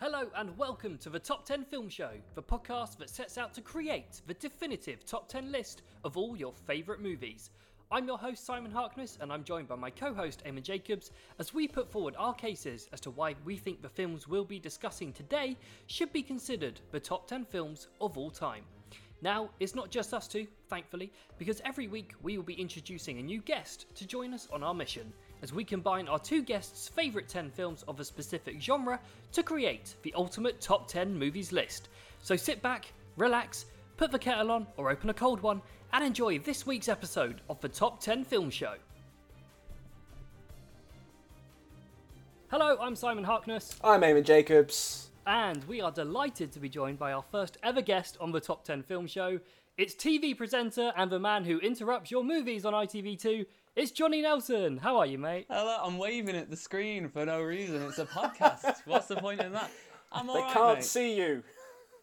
Hello and welcome to the Top 10 Film Show, the podcast that sets out to create the definitive top 10 list of all your favourite movies. I'm your host Simon Harkness and I'm joined by my co-host Eamon Jacobs as we put forward our cases as to why we think the films we'll be discussing today should be considered the top 10 films of all time. Now, it's not just us two, thankfully, because every week we will be introducing a new guest to join us on our mission as we combine our two guests' favourite 10 films of a specific genre to create the ultimate top 10 movies list. So sit back, relax, put the kettle on or open a cold one, and enjoy this week's episode of the Top 10 Film Show. Hello, I'm Simon Harkness, I'm Eamon Jacobs. and we are delighted to be joined by our first ever guest on the Top 10 Film Show. It's TV presenter and the man who interrupts your movies on ITV2. It's Jonny Nelson. How are you, mate? Hello, I'm waving at the screen for no reason. It's a podcast. What's the point in that? I'm They alright, can't mate. see you.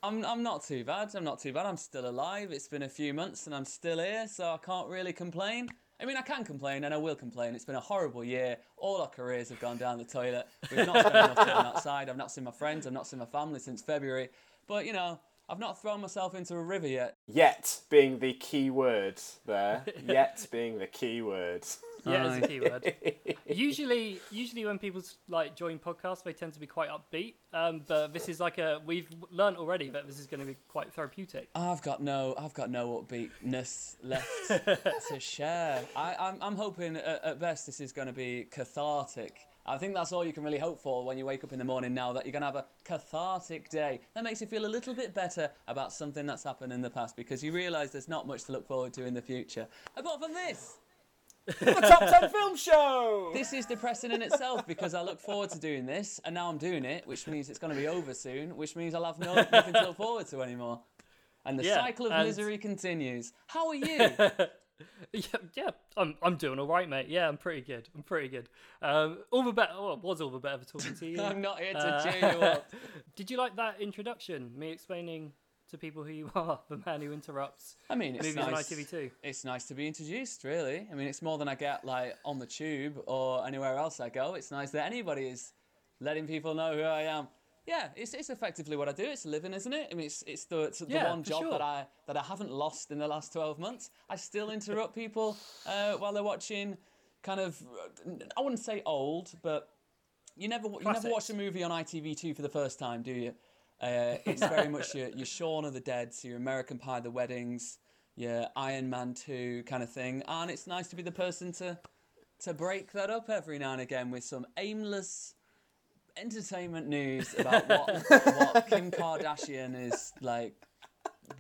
I'm I'm not too bad. I'm not too bad. I'm still alive. It's been a few months and I'm still here, so I can't really complain. I mean, I can complain and I will complain. It's been a horrible year. All our careers have gone down the toilet. We've not spent enough time outside. I've not seen my friends. I've not seen my family since February. But you know, I've not thrown myself into a river yet. Yet being the key word there. Yet being the key word. Yeah, it's a Aye. keyword. usually, usually when people like join podcasts, they tend to be quite upbeat. Um, but this is like a we've learned already that this is going to be quite therapeutic. I've got no, I've got no upbeatness left to share. I, I'm, I'm hoping at, at best this is going to be cathartic. I think that's all you can really hope for when you wake up in the morning now that you're going to have a cathartic day. That makes you feel a little bit better about something that's happened in the past because you realise there's not much to look forward to in the future. Apart from this. the top 10 film show! This is depressing in itself because I look forward to doing this and now I'm doing it, which means it's going to be over soon, which means I'll have no, nothing to look forward to anymore. And the Yeah, cycle of and- misery continues. How are you? yeah, yeah, I'm I'm doing all right, mate. Yeah, I'm pretty good. I'm pretty good. Um, all the better. Well, it was all the better for talking to you. I'm not here to Uh, cheer you up. Did you like that introduction? Me explaining to people who you are, the man who interrupts I mean, it's nice. ITV2. It's nice to be introduced, really. I mean, it's more than I get like on the tube or anywhere else I go. It's nice that anybody is letting people know who I am. Yeah, it's, it's effectively what I do. It's a living, isn't it? I mean, it's, it's the, it's the Yeah, one job sure. that I that I haven't lost in the last twelve months. I still interrupt people uh, while they're watching, kind of. I wouldn't say old, but you never you never watch a movie on ITV2 for the first time, do you? Uh, it's very much your, your Shaun of the Dead, your American Pie, The Weddings, your Iron Man 2 kind of thing. And it's nice to be the person to to break that up every now and again with some aimless entertainment news about what, what Kim Kardashian is like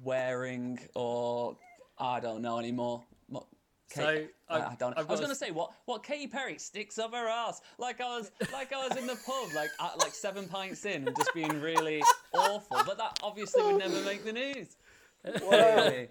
wearing or I don't know anymore. What, So, Kate- I, I've- I don't. I've I was got gonna say what what Katy Perry sticks up her ass like I was like I was in the pub like at like seven pints in and just being really awful. But that obviously would never make the news. Really.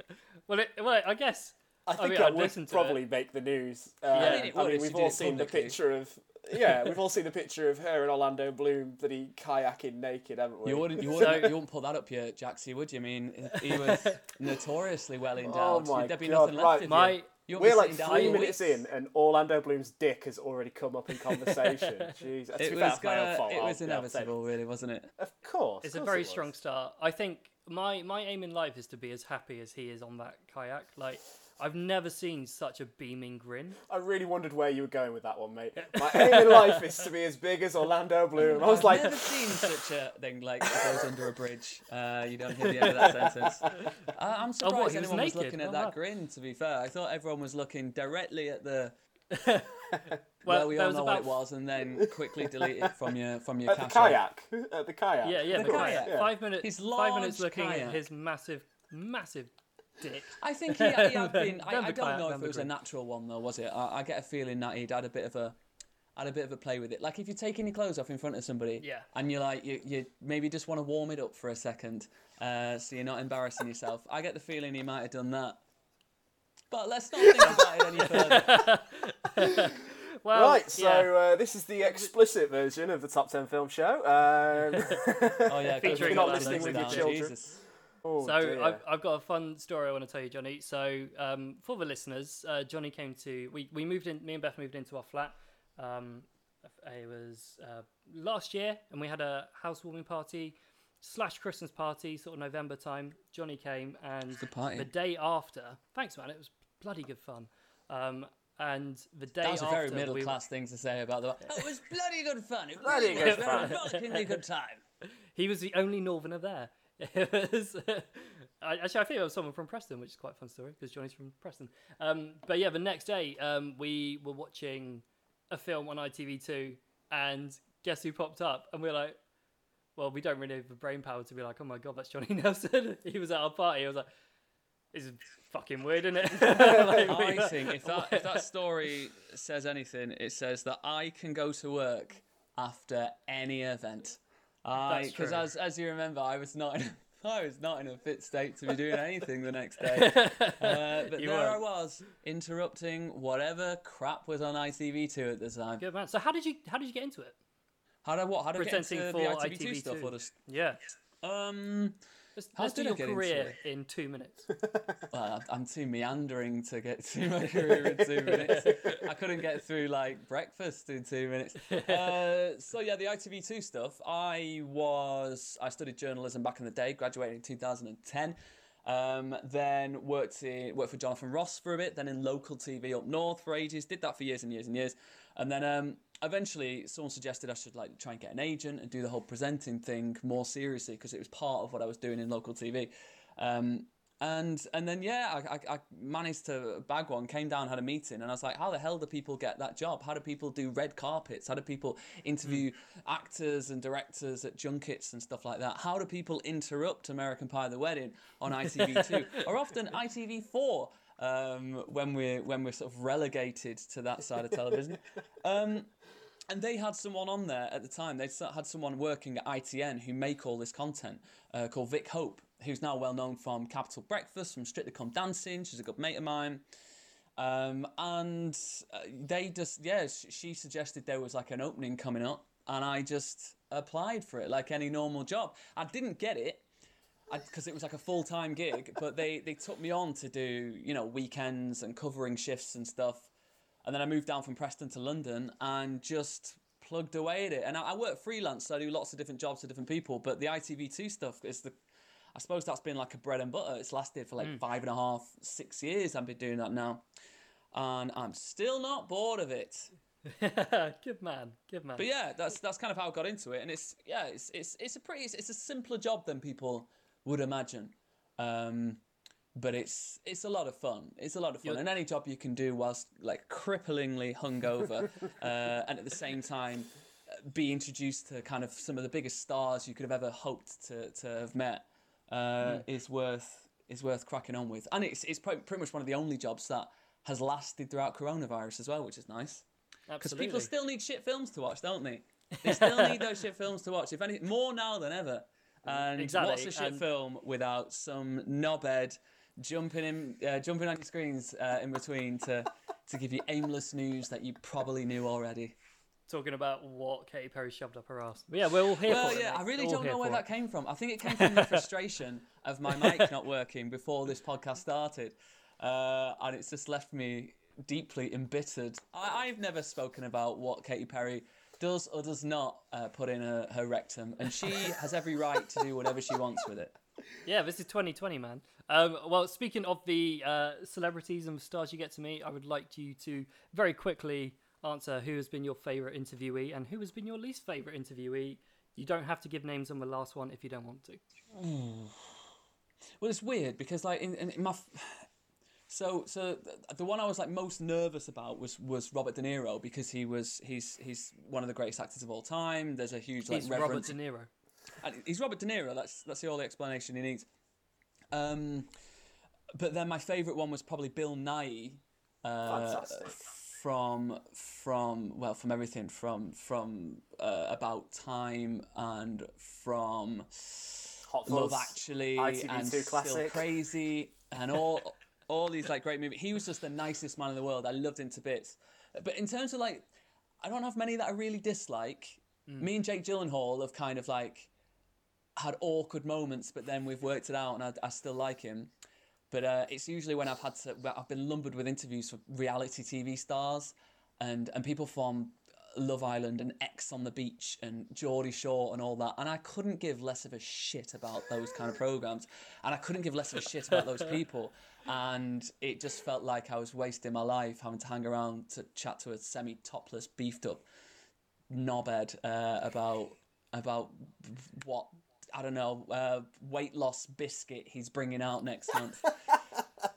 Well, it, well, I guess. I think mean, that I'd would listen to probably make the news. Uh, I mean, it would if we've all seen the picture of. Yeah, we've all seen the picture of her and Orlando Bloom that he kayaking naked, haven't we? You wouldn't, you wouldn't, you wouldn't pull that up here, Jaxie, would you? I mean, he was notoriously well endowed. Oh my There'd be God, nothing right. left of My- you. You won't be We're like sitting down three minutes in, and Orlando Bloom's dick has already come up in conversation. Jeez, uh, to It was, fair, that's my own gonna, fault. it I'll- was I'll inevitable, really, wasn't it? it. Of course, It's of a very it strong start. I think my my aim in life is to be as happy as he is on that kayak. Like I've never seen such a beaming grin. I really wondered where you were going with that one, mate. My aim in life is to be as big as Orlando Bloom. I was I've like, never seen such a thing like it goes under a bridge. Uh, you don't hear the end of that sentence. I, I'm surprised Oh, what, he was anyone was, looking at Oh, that wow. grin. To be fair, I thought everyone was looking directly at the Well, where we all know about what it was, and then quickly delete it from your from your at the cache. kayak. At the kayak. yeah, yeah, The the kayak, kayak. yeah. Five minutes. His five minutes large looking at his massive, massive dick. I think he, he had been. I, I don't know if it was a natural one though, was it? I, I get a feeling that he'd had a bit of a had a bit of a play with it. Like if you're taking your clothes off in front of somebody, Yeah. and you're like you, you maybe just want to warm it up for a second, uh, so you're not embarrassing yourself. I get the feeling he might have done that. But let's not think about it any further. Well, Right, so yeah. uh, this is the explicit version of the top 10 film show. Um, Oh yeah, Featuring Featuring not listening with your children. Jesus. Oh, So dear. I've, I've got a fun story I want to tell you, Jonny. So um, for the listeners, uh, Jonny came to we, we moved in. Me and Beth moved into our flat um, it was uh, last year, and we had a housewarming party slash Christmas party, sort of November time. Jonny came, and Good party. the day after, thanks man, it was bloody good fun. Um, and the day That was a after, very middle we- class thing to say about the. It was bloody good fun. It Bloody really good was fun. a fucking good time. He was the only Northerner there. It was, I, actually, I think it was someone from Preston, which is quite a fun story because Jonny's from Preston. Um, but yeah, the next day um, we were watching a film on ITV2, and guess who popped up? And we're like, well, we don't really have the brain power to be like, oh my god, that's Jonny Nelson. he was at our party. I was like, this is fucking weird, isn't it? Like, I think if that if that story says anything, it says that I can go to work after any event. I because true. as as you remember, I was not in, I was not in a fit state to be doing anything the next day. Uh, but You there I weren't. was interrupting whatever crap was on ITV2 at the time. Good man. So how did you how did you get into it? How did what? How did I get into the ITV2, ITV2. stuff? Or just Yeah. um. Let's, How let's do your career in two minutes. Well, I'm too meandering to get through my career in two minutes. I couldn't get through like breakfast in two minutes. Uh, so yeah, the ITV2 stuff. I was I studied journalism back in the day, graduated in 2010. Um, then worked in, worked for Jonathan Ross for a bit, then in local TV up north for ages. Did that for years and years and years, and then um, eventually someone suggested I should like try and get an agent and do the whole presenting thing more seriously because it was part of what I was doing in local TV. Um, and and then yeah, I, I, I managed to bag one. Came down, had a meeting, and I was like, how the hell do people get that job? How do people do red carpets? How do people interview actors and directors at junkets and stuff like that? How do people interrupt American Pie: The Wedding on ITV2 or often ITV4 um, when we're when we're sort of relegated to that side of television? Um, and they had someone on there at the time. They had someone working at ITN who make all this content uh, called Vic Hope, who's now well known from Capital Breakfast, from Strictly Come Dancing. She's a good mate of mine. Um, and uh, they just, yeah, she suggested there was like an opening coming up, and I just applied for it like any normal job. I didn't get it because it was like a full time gig, but they, they took me on to do, you know, weekends and covering shifts and stuff. And then I moved down from Preston to London and just plugged away at it. And I, I work freelance, so I do lots of different jobs for different people. But the ITV2 stuff is the, I suppose that's been like a bread and butter. It's lasted for like five and a half, six years. I've been doing that now. And I'm still not bored of it. good man. Good man. But yeah, that's that's kind of how I got into it, and it's yeah, it's it's it's a pretty it's, it's a simpler job than people would imagine, um, but it's it's a lot of fun. It's a lot of fun, You're- and any job you can do whilst like cripplingly hungover, uh, and at the same time uh, be introduced to kind of some of the biggest stars you could have ever hoped to to have met uh, is worth is worth cracking on with, and it's it's pretty, pretty much one of the only jobs that has lasted throughout coronavirus as well, which is nice. Because people still need shit films to watch, don't they? They still need those shit films to watch. If any more now than ever. And Exactly, what's a shit and- film without some knobhead jumping in, uh, jumping on your screens uh, in between to to give you aimless news that you probably knew already? talking about what Katy Perry shoved up her ass. But yeah, we're all here Well, for it. yeah, mate. I really All don't know where that it. came from. I think it came from the frustration of my mic not working before this podcast started, uh, and it's just left me deeply embittered. I- I've never spoken about what Katy Perry does or does not uh, put in her, her rectum, and she has every right to do whatever she wants with it. Yeah, this is 2020, man. Um, well, speaking of the uh, celebrities and the stars you get to meet, I would like you to very quickly answer who has been your favourite interviewee and who has been your least favourite interviewee. You don't have to give names on the last one if you don't want to. Well, it's weird because like in, in, my f- so so the one I was like most nervous about was was Robert De Niro because he was he's he's one of the greatest actors of all time. There's a huge like He's Robert reverence. De Niro. And he's Robert De Niro. That's that's the only explanation he needs. Um, but then my favourite one was probably Bill Nighy. Uh, From from well from everything from from uh, about time and from Hot Love Fuzz, Actually ITV2 and Still. Crazy and all all these like great movies. He was just the nicest man in the world. I loved him to bits. But in terms of like, I don't have many that I really dislike. Me and Jake Gyllenhaal have kind of like had awkward moments, but then we've worked it out, and I, I still like him. But uh, it's usually when I've had to, I've been lumbered with interviews for reality TV stars, and and people from Love Island and Ex on the Beach and Geordie Shore and all that, and I couldn't give less of a shit about those kind of programs, and I couldn't give less of a shit about those people, and it just felt like I was wasting my life having to hang around to chat to a semi-topless, beefed up knobhead uh, about about what I don't know uh, weight loss biscuit he's bringing out next month.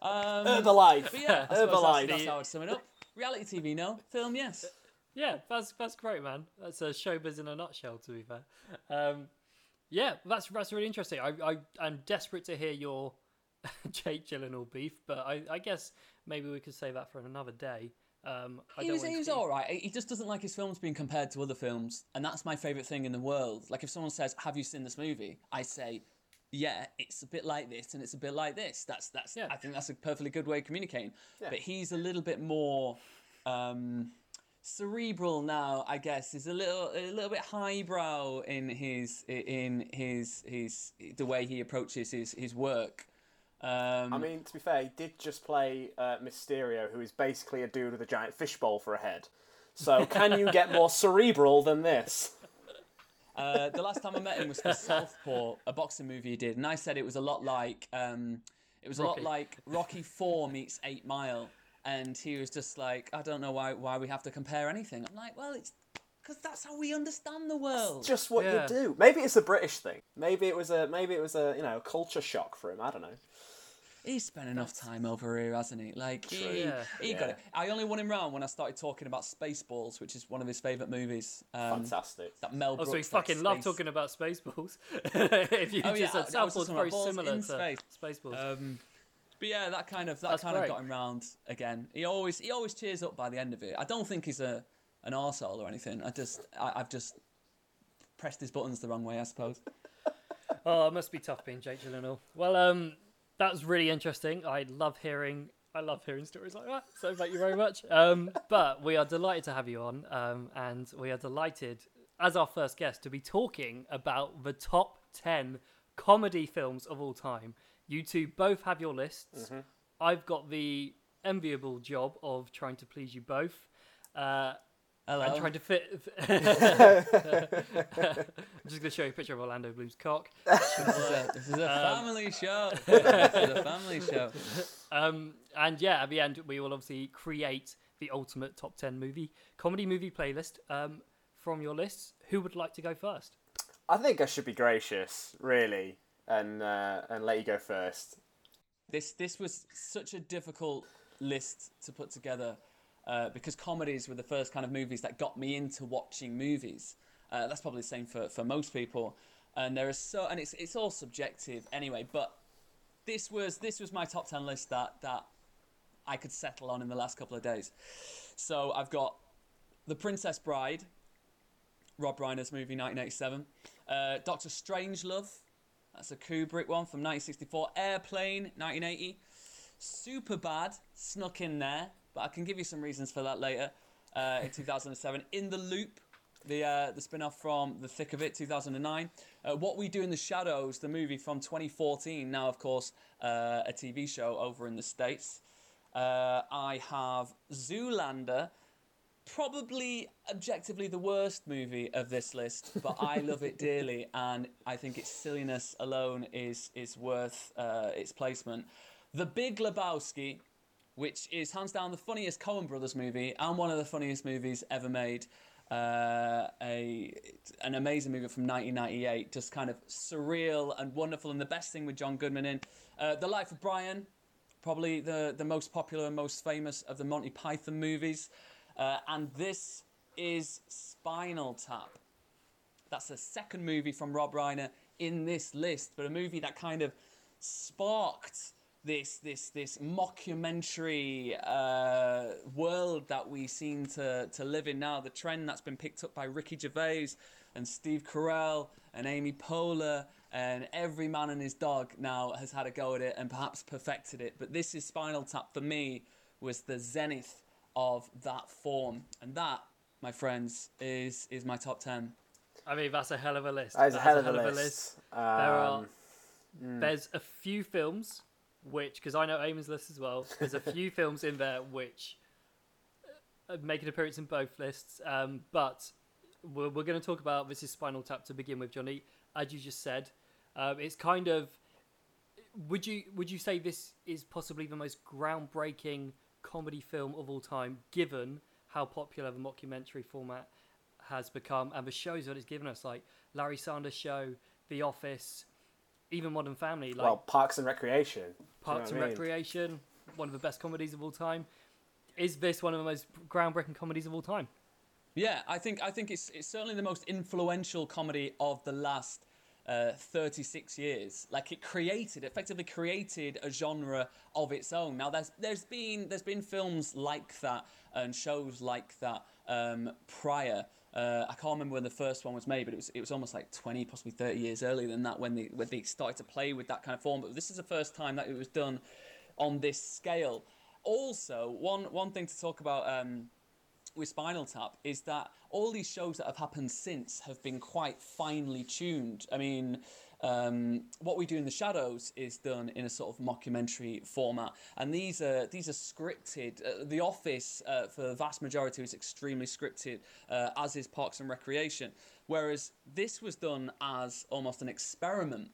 Um, Herbalife. but yeah, I suppose that's, that's how I'd sum it up. Reality TV, no. Film, yes. Yeah, that's that's great, man. That's a showbiz in a nutshell. To be fair, um, yeah, that's that's really interesting. I, I I'm desperate to hear your Jake Gyllenhaal beef, but I, I guess maybe we could save that for another day. Um, He was, he was all right. He just doesn't like his films being compared to other films, and that's my favorite thing in the world. Like if someone says, "Have you seen this movie?" I say, "Yeah, it's a bit like this, and it's a bit like this." That's that's. Yeah. I think that's a perfectly good way of communicating. Yeah. But he's a little bit more um, cerebral now. I guess is a little a little bit highbrow in his in his his the way he approaches his his work. Um, I mean, to be fair, he did just play uh, Mysterio, who is basically a dude with a giant fishbowl for a head. So, can you get more cerebral than this? Uh, the last time I met him was for Southpaw, a boxing movie he did, and I said it was a lot like um, it was a Rocky. lot like Rocky Four meets Eight Mile, and he was just like, I don't know why why we have to compare anything. I'm like, well, it's because that's how we understand the world. Just what Yeah. you do. Maybe it's a British thing. Maybe it was a maybe it was a you know culture shock for him. I don't know. He's spent enough time over here, hasn't he? Like he, Yeah. he got it. I only won him round when I started talking about Spaceballs, which is one of his favourite movies. Um, Fantastic. that Mel Oh, Brooks. so he like, fucking loved talking about Spaceballs. if you Oh, yeah, just I- I said was Southpaw's very balls similar in to space. Spaceballs. Um, but yeah, that kind of that That's kind of got him round again. He always he always cheers up by the end of it. I don't think he's a an arsehole or anything. I just I, I've just pressed his buttons the wrong way, I suppose. Oh, it must be tough being Jake Gyllenhaal. Well, um, that was really interesting. I love hearing. I love hearing stories like that. So thank you very much. Um, but we are delighted to have you on, um, and we are delighted as our first guest to be talking about the top ten comedy films of all time. You two both have your lists. I've got the enviable job of trying to please you both. Uh, Hello. and trying to fit. I'm just going to show you a picture of Orlando Bloom's cock. this is a, this is a Um, family show. this is a family show. Um, and yeah, at the end, we will obviously create the ultimate top 10 movie, comedy movie playlist um, from your lists. Who would like to go first? I think I should be gracious, really, and uh, and let you go first. This this was such a difficult list to put together uh, because comedies were the first kind of movies that got me into watching movies. Uh, that's probably the same for, for most people. And there is so and it's it's all subjective anyway. But this was this was my top ten list that that I could settle on in the last couple of days. So I've got The Princess Bride, Rob Reiner's movie, 1987. Uh, Doctor Strangelove, that's a Kubrick one from 1964. Airplane, 1980. Super Bad, snuck in there, but I can give you some reasons for that later. Uh, in 2007. In the Loop, the uh, the spin off from The Thick of It, 2009. Uh, what We Do in the Shadows, the movie from 2014, now, of course, uh, a TV show over in the States. Uh, I have Zoolander, probably objectively the worst movie of this list, but I love it dearly, and I think its silliness alone is is worth uh, its placement. The Big Lebowski, which is hands down the funniest Coen Brothers movie and one of the funniest movies ever made. Uh, a an amazing movie from 1998, just kind of surreal and wonderful, and the best thing with John Goodman in. Uh, the Life of Brian, probably the, the most popular and most famous of the Monty Python movies. Uh, and this is Spinal Tap. That's the second movie from Rob Reiner in this list, but a movie that kind of sparked this this this mockumentary uh, world that we seem to, to live in now. The trend that's been picked up by Ricky Gervais and Steve Carell and Amy Poehler and every man and his dog now has had a go at it and perhaps perfected it. But this is Spinal Tap for me was the zenith of that form, and that, my friends, is is my top ten. I mean, that's a hell of a list. That is a That's hell of a list. There are, Um, there's a few films which, because I know Eamon's list as well, there's a few films in there which uh, make an appearance in both lists. Um, but we're, we're going to talk about this is Spinal Tap to begin with, Jonny. As you just said, um, it's kind of. Would you would you say this is possibly the most groundbreaking comedy film of all time, given how popular the mockumentary format has become and the shows that it's given us, like Larry Sanders Show, The Office, even Modern Family, like well, Parks and Recreation. Do you know Parks and I mean? Recreation, one of the best comedies of all time. Is this one of the most groundbreaking comedies of all time? Yeah, I think I think it's it's certainly the most influential comedy of the last uh, 36 years. Like it created, effectively created a genre of its own. Now there's there's been there's been films like that and shows like that um, prior. Uh, I can't remember when the first one was made, but it was it was almost like 20, possibly 30 years earlier than that when they when they started to play with that kind of form. But this is the first time that it was done on this scale. Also, one one thing to talk about. Um, with Spinal Tap is that all these shows that have happened since have been quite finely tuned. I mean, um, what we do in the shadows is done in a sort of mockumentary format, and these are these are scripted. Uh, the Office, uh, for the vast majority, is extremely scripted, uh, as is Parks and Recreation. Whereas this was done as almost an experiment.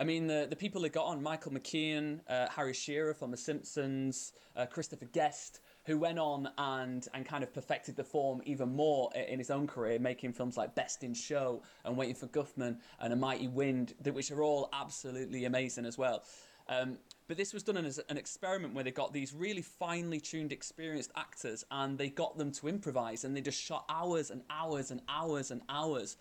I mean, the, the people that got on Michael McKean, uh, Harry Shearer from The Simpsons, uh, Christopher Guest, who went on and, and kind of perfected the form even more in his own career, making films like Best in Show and Waiting for Guffman and A Mighty Wind, which are all absolutely amazing as well. Um, but this was done as an experiment where they got these really finely tuned, experienced actors and they got them to improvise and they just shot hours and hours and hours and hours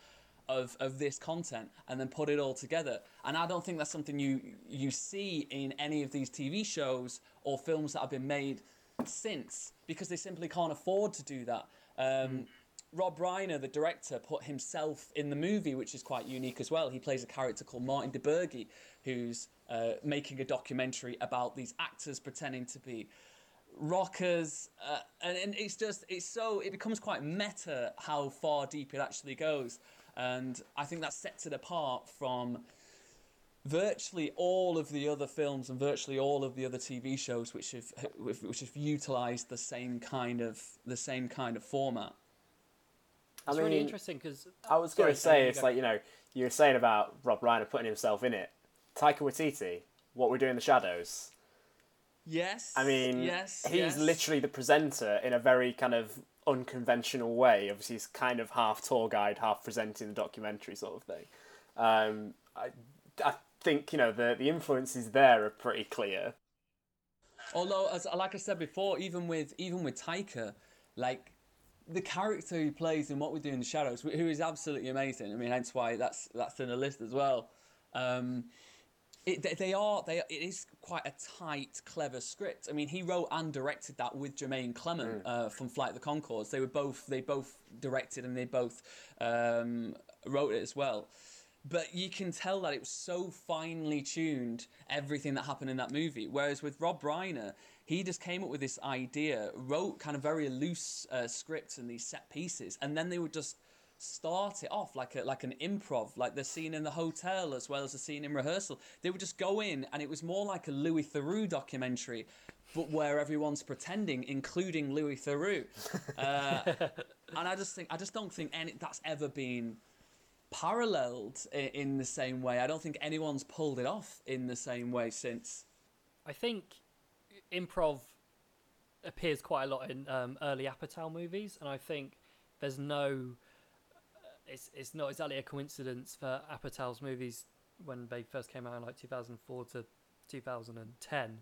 of, of this content and then put it all together. And I don't think that's something you you see in any of these TV shows or films that have been made since because they simply can't afford to do that. Um, Rob Reiner, the director, put himself in the movie, which is quite unique as well. He plays a character called Martin de DiBergi, who's uh, making a documentary about these actors pretending to be rockers, uh, and, and it's just it's so it becomes quite meta how far deep it actually goes, and I think that sets it apart from virtually all of the other films and virtually all of the other TV shows which have which have utilized the same kind of the same kind of format. I It's really interesting because I was going to say, it's go. like, you know, you were saying about Rob Reiner putting himself in it. Taika Waititi, what we do in the shadows. Yes. I mean, yes, he's yes. literally the presenter in a very kind of unconventional way. Obviously, he's kind of half tour guide, half presenting the documentary sort of thing. Um, I, I think, you know, the, the influences there are pretty clear. Although, as like I said before, even with even with Taika, like the character he plays in What We Do in the Shadows, who is absolutely amazing. I mean, hence why that's that's in the list as well. Um, it, they- are they it is quite a tight, clever script. I mean, he wrote and directed that with Jermaine Clement uh, from Flight of the Conchords. They were both they both directed and they both um, wrote it as well. But you can tell that it was so finely tuned everything that happened in that movie. Whereas with Rob Reiner, he just came up with this idea, wrote kind of very loose uh, scripts and these set pieces, and then they would just start it off like a, like an improv, like the scene in the hotel as well as the scene in rehearsal. They would just go in, and it was more like a Louis Theroux documentary, but where everyone's pretending, including Louis Theroux. Uh, and I just think I just don't think any that's ever been paralleled in the same way. I don't think anyone's pulled it off in the same way since. I think improv appears quite a lot in um, early Apatow movies, and I think there's no. uh, It's it's not exactly a coincidence for Apatow's movies when they first came out in like 2004 to 2010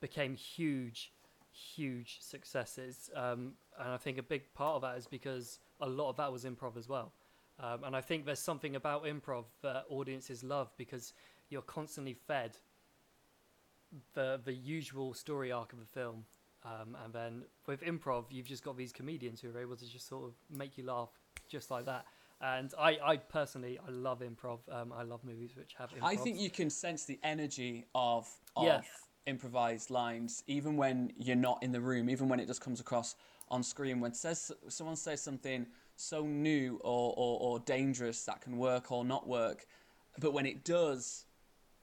became huge, huge successes. Um, and I think a big part of that is because a lot of that was improv as well. Um, and I think there's something about improv that audiences love because you're constantly fed the the usual story arc of the film. Um, and then with improv, you've just got these comedians who are able to just sort of make you laugh just like that. And I, I personally, I love improv. Um, I love movies which have improv. I think you can sense the energy of of Yeah. improvised lines, even when you're not in the room, even when it just comes across on screen. When says someone says something so new or, or, or dangerous that can work or not work, but when it does,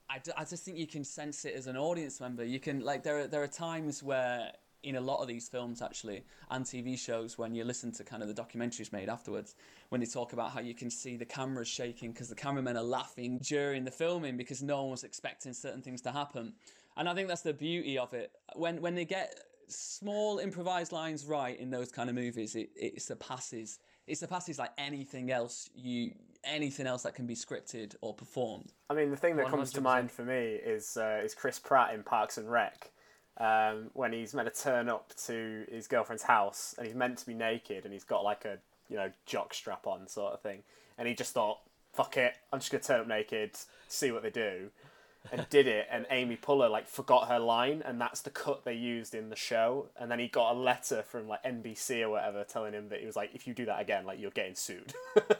I, d- I just think you can sense it as an audience member. You can like there are there are times where in a lot of these films actually and TV shows when you listen to kind of the documentaries made afterwards when they talk about how you can see the cameras shaking because the cameramen are laughing during the filming because no one was expecting certain things to happen. And I think that's the beauty of it. When when they get small improvised lines right in those kind of movies it, it surpasses it surpasses like anything else you anything else that can be scripted or performed. I mean, the thing that comes to mind for me is uh, is Chris Pratt in Parks and Rec. Um, when he's meant to turn up to his girlfriend's house and he's meant to be naked and he's got like a you know jock strap on sort of thing, and he just thought, "Fuck it, I'm just gonna turn up naked, see what they do," and did it. And Amy Poehler like forgot her line, and that's the cut they used in the show. And then he got a letter from like NBC or whatever telling him that he was like, "If you do that again, like you're getting sued."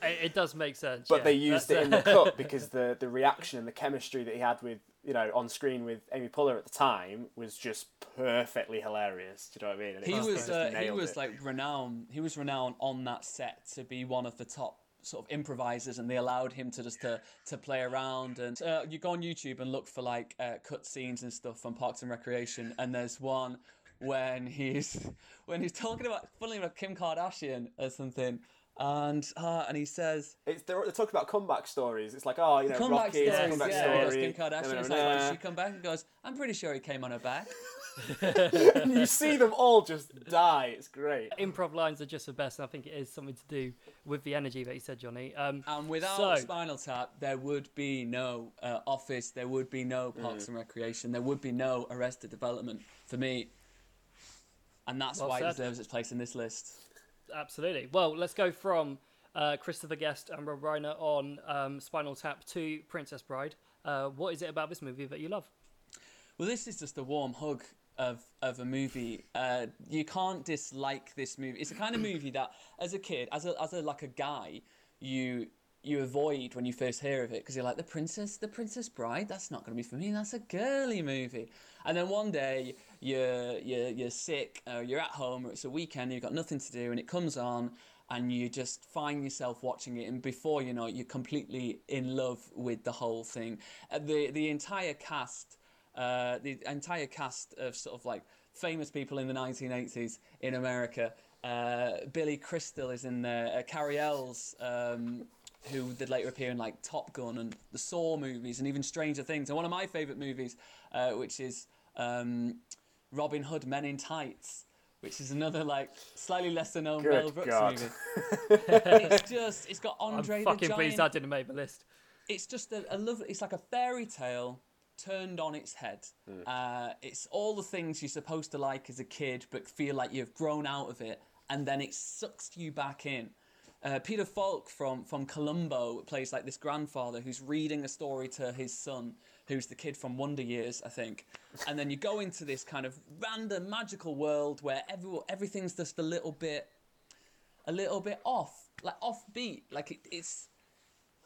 It, it does make sense. but yeah. they used That's, it in the cut because the the reaction and the chemistry that he had with you know on screen with Amy Poehler at the time was just perfectly hilarious. Do you know what I mean? And he just- was uh, he was it. like renowned he was renowned on that set to be one of the top sort of improvisers and they allowed him to just to, to play around and uh, you go on youtube and look for like uh, cut scenes and stuff from parks and recreation and there's one when he's when he's talking about funnily about kim kardashian or something and uh, and he says It's, they're, they're talking about comeback stories. It's like, oh, you know, comeback Rocky, stories comeback yeah story. Kim Kardashian No, no, no, like she come back and goes I'm pretty sure he came on her back you see them all just die. It's great. improv lines are just the best, and I think it is something to do with the energy that you said, Jonny. Um, And without so, Spinal Tap, there would be no uh, Office, there would be no Parks and Recreation, there would be no Arrested Development for me. And that's Well why it deserves its place in this list. absolutely. Well, let's go from uh, Christopher Guest and Rob Reiner on um, Spinal Tap to Princess Bride. Uh, what is it about this movie that you love? Well, this is just a warm hug of of a movie. Uh, you can't dislike this movie. It's a kind of movie that, as a kid, as a as a like a guy, you you avoid when you first hear of it because you're like the princess, the Princess Bride. That's not going to be for me. That's a girly movie. And then one day you're you're you're sick, or you're at home, or it's a weekend, you've got nothing to do, and it comes on. And you just find yourself watching it, and before you know it, you're completely in love with the whole thing. Uh, the The entire cast uh, the entire cast of sort of like famous people in the 1980s in America. Uh, Billy Crystal is in there. Uh, Cary Elwes, um, who did later appear in like Top Gun and the Saw movies, and even Stranger Things. And one of my favourite movies, uh, which is um, Robin Hood Men in Tights. Which is another like slightly lesser known Good Mel Brooks God. movie. it's just it's got Andre. I'm Andre the fucking Giant pleased that didn't make the list. it's just a, a lovely. It's like a fairy tale turned on its head. Uh, it's all the things you're supposed to like as a kid, but feel like you've grown out of it, and then it sucks you back in. Uh, Peter Falk from from Columbo plays like this grandfather who's reading a story to his son, who's the kid from Wonder Years, I think. And then you go into this kind of random magical world where every, everything's just a little bit, a little bit off, like offbeat. Like it, it's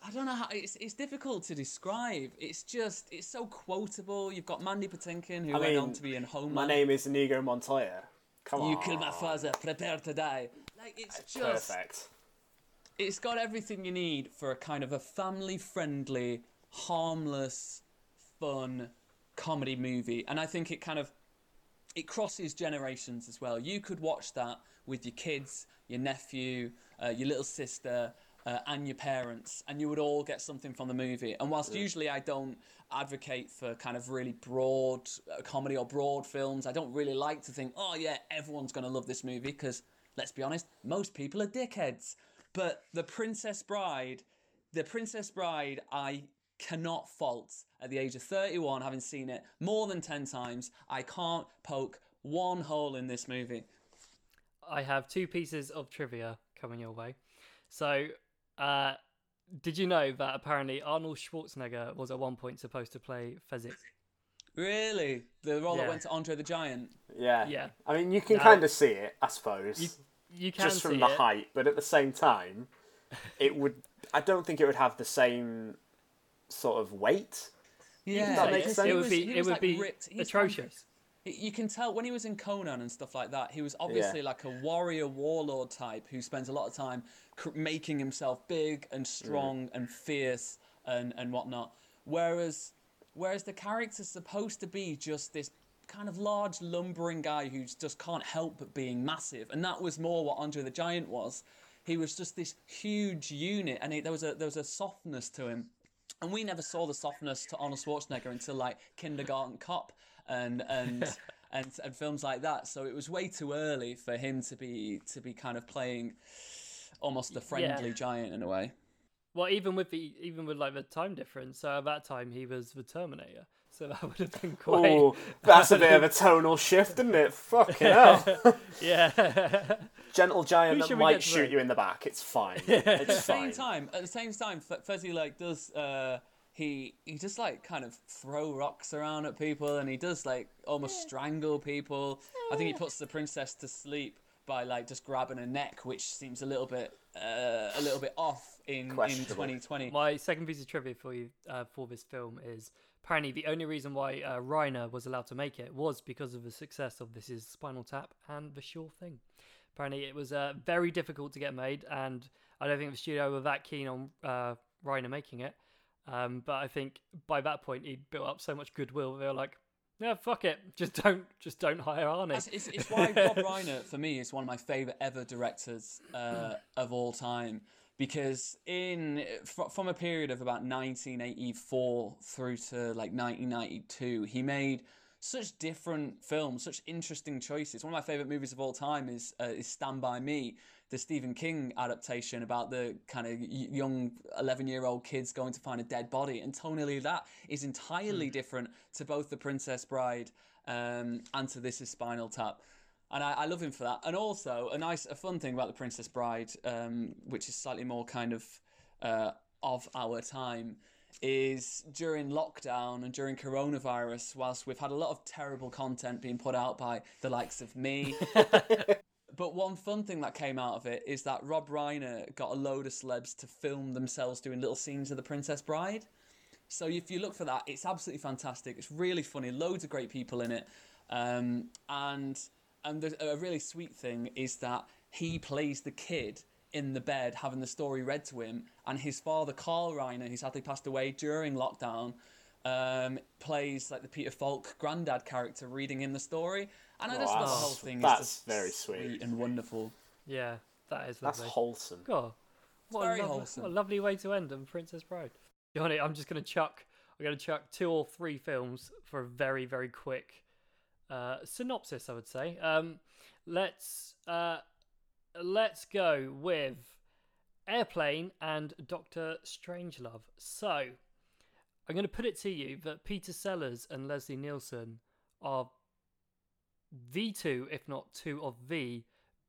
I don't know how it's it's difficult to describe. It's just it's so quotable. You've got Mandy Patinkin who I went mean, on to be in Homeland. My name is Inigo Montoya. Come on. You killed my father. Prepare to die. Like it's just Perfect. it's got everything you need for a kind of a family-friendly, harmless, fun comedy movie, and I think it kind of it crosses generations as well. You could watch that with your kids, your nephew, uh, your little sister, uh, and your parents, and you would all get something from the movie. And whilst usually I don't advocate for kind of really broad uh, comedy or broad films, I don't really like to think, oh yeah, everyone's going to love this movie because let's be honest, most people are dickheads. But The Princess Bride, The Princess Bride, I cannot fault at the age of 31, having seen it more than 10 times. I can't poke one hole in this movie. I have two pieces of trivia coming your way. So, uh, did you know that apparently Arnold Schwarzenegger was at one point supposed to play Fezzik? Really? The role that went to Andre the Giant? Yeah. Yeah. I mean, you can Now- kind of see it, I suppose, You, you can just see from the it. height, but at the same time, it would. I don't think it would have the same sort of weight. Yeah, that makes because sense. It would be it was, would like, be ripped. He's atrocious. You can tell when he was in Conan and stuff like that, he was obviously like a warrior warlord type who spends a lot of time cr- making himself big and mm. strong and fierce and, and whatnot. Whereas, whereas the character's supposed to be just this kind of large lumbering guy who just can't help but being massive, and that was more what Andre the Giant was. He was just this huge unit, and he, there was a there was a softness to him, and we never saw the softness to Arnold Schwarzenegger until like Kindergarten Cop and and. and, and films like that, so it was way too early for him to be to be kind of playing almost a friendly Yeah. giant in a way. Well, even with the even with like the time difference, so at that time he was the Terminator, so that would have been quite. Oh, that's a bit of a tonal shift, isn't it? Fucking hell. yeah. Gentle giant Who that might shoot vote? you in the back. It's fine. at It's the same time, at the same time, F- Fezzi like does uh, he he just like kind of throw rocks around at people, and he does like almost strangle people. I think he puts the princess to sleep by like just grabbing her neck, which seems a little bit uh, a little bit off in in 2020. My second piece of trivia for you uh, for this film is apparently the only reason why uh, Reiner was allowed to make it was because of the success of This Is Spinal Tap and The Sure Thing. Apparently, it was uh, very difficult to get made, and I don't think the studio were that keen on uh, Reiner making it. Um, but I think by that point he'd built up so much goodwill. They were like, "Yeah, fuck it, just don't, just don't hire Arnie." That's- It's, it's why Rob Reiner, for me, is one of my favorite ever directors uh, of all time. Because in fr- from a period of about 1984 through to like 1992, he made such different films, such interesting choices. One of my favorite movies of all time is uh, is Stand by Me, the Stephen King adaptation about the kind of young 11 year old kids going to find a dead body. And tonally, that is entirely different to both The Princess Bride um, and to This Is Spinal Tap. And I, I love him for that. And also, a nice, a fun thing about The Princess Bride, um, which is slightly more kind of uh, of our time, is during lockdown and during coronavirus, whilst we've had a lot of terrible content being put out by the likes of me. But one fun thing that came out of it is that Rob Reiner got a load of celebs to film themselves doing little scenes of The Princess Bride. So if you look for that, it's absolutely fantastic. It's really funny. Loads of great people in it, um, and and there's a really sweet thing is that he plays the kid in the bed having the story read to him, and his father Carl Reiner, who sadly passed away during lockdown, um, plays like the Peter Falk granddad character reading him the story, and I just love the that's- whole thing. that's is just very sweet. and wonderful. yeah, that is That's wholesome. God, what, very a lovely, wholesome. what a lovely way to end on Princess Bride. Jonny, I'm just gonna chuck. I'm gonna chuck two or three films for a very, very quick uh, synopsis. I would say. Um, let's uh, let's go with Airplane and Doctor Strangelove. So, I'm gonna put it to you that Peter Sellers and Leslie Nielsen are the two, if not two, of the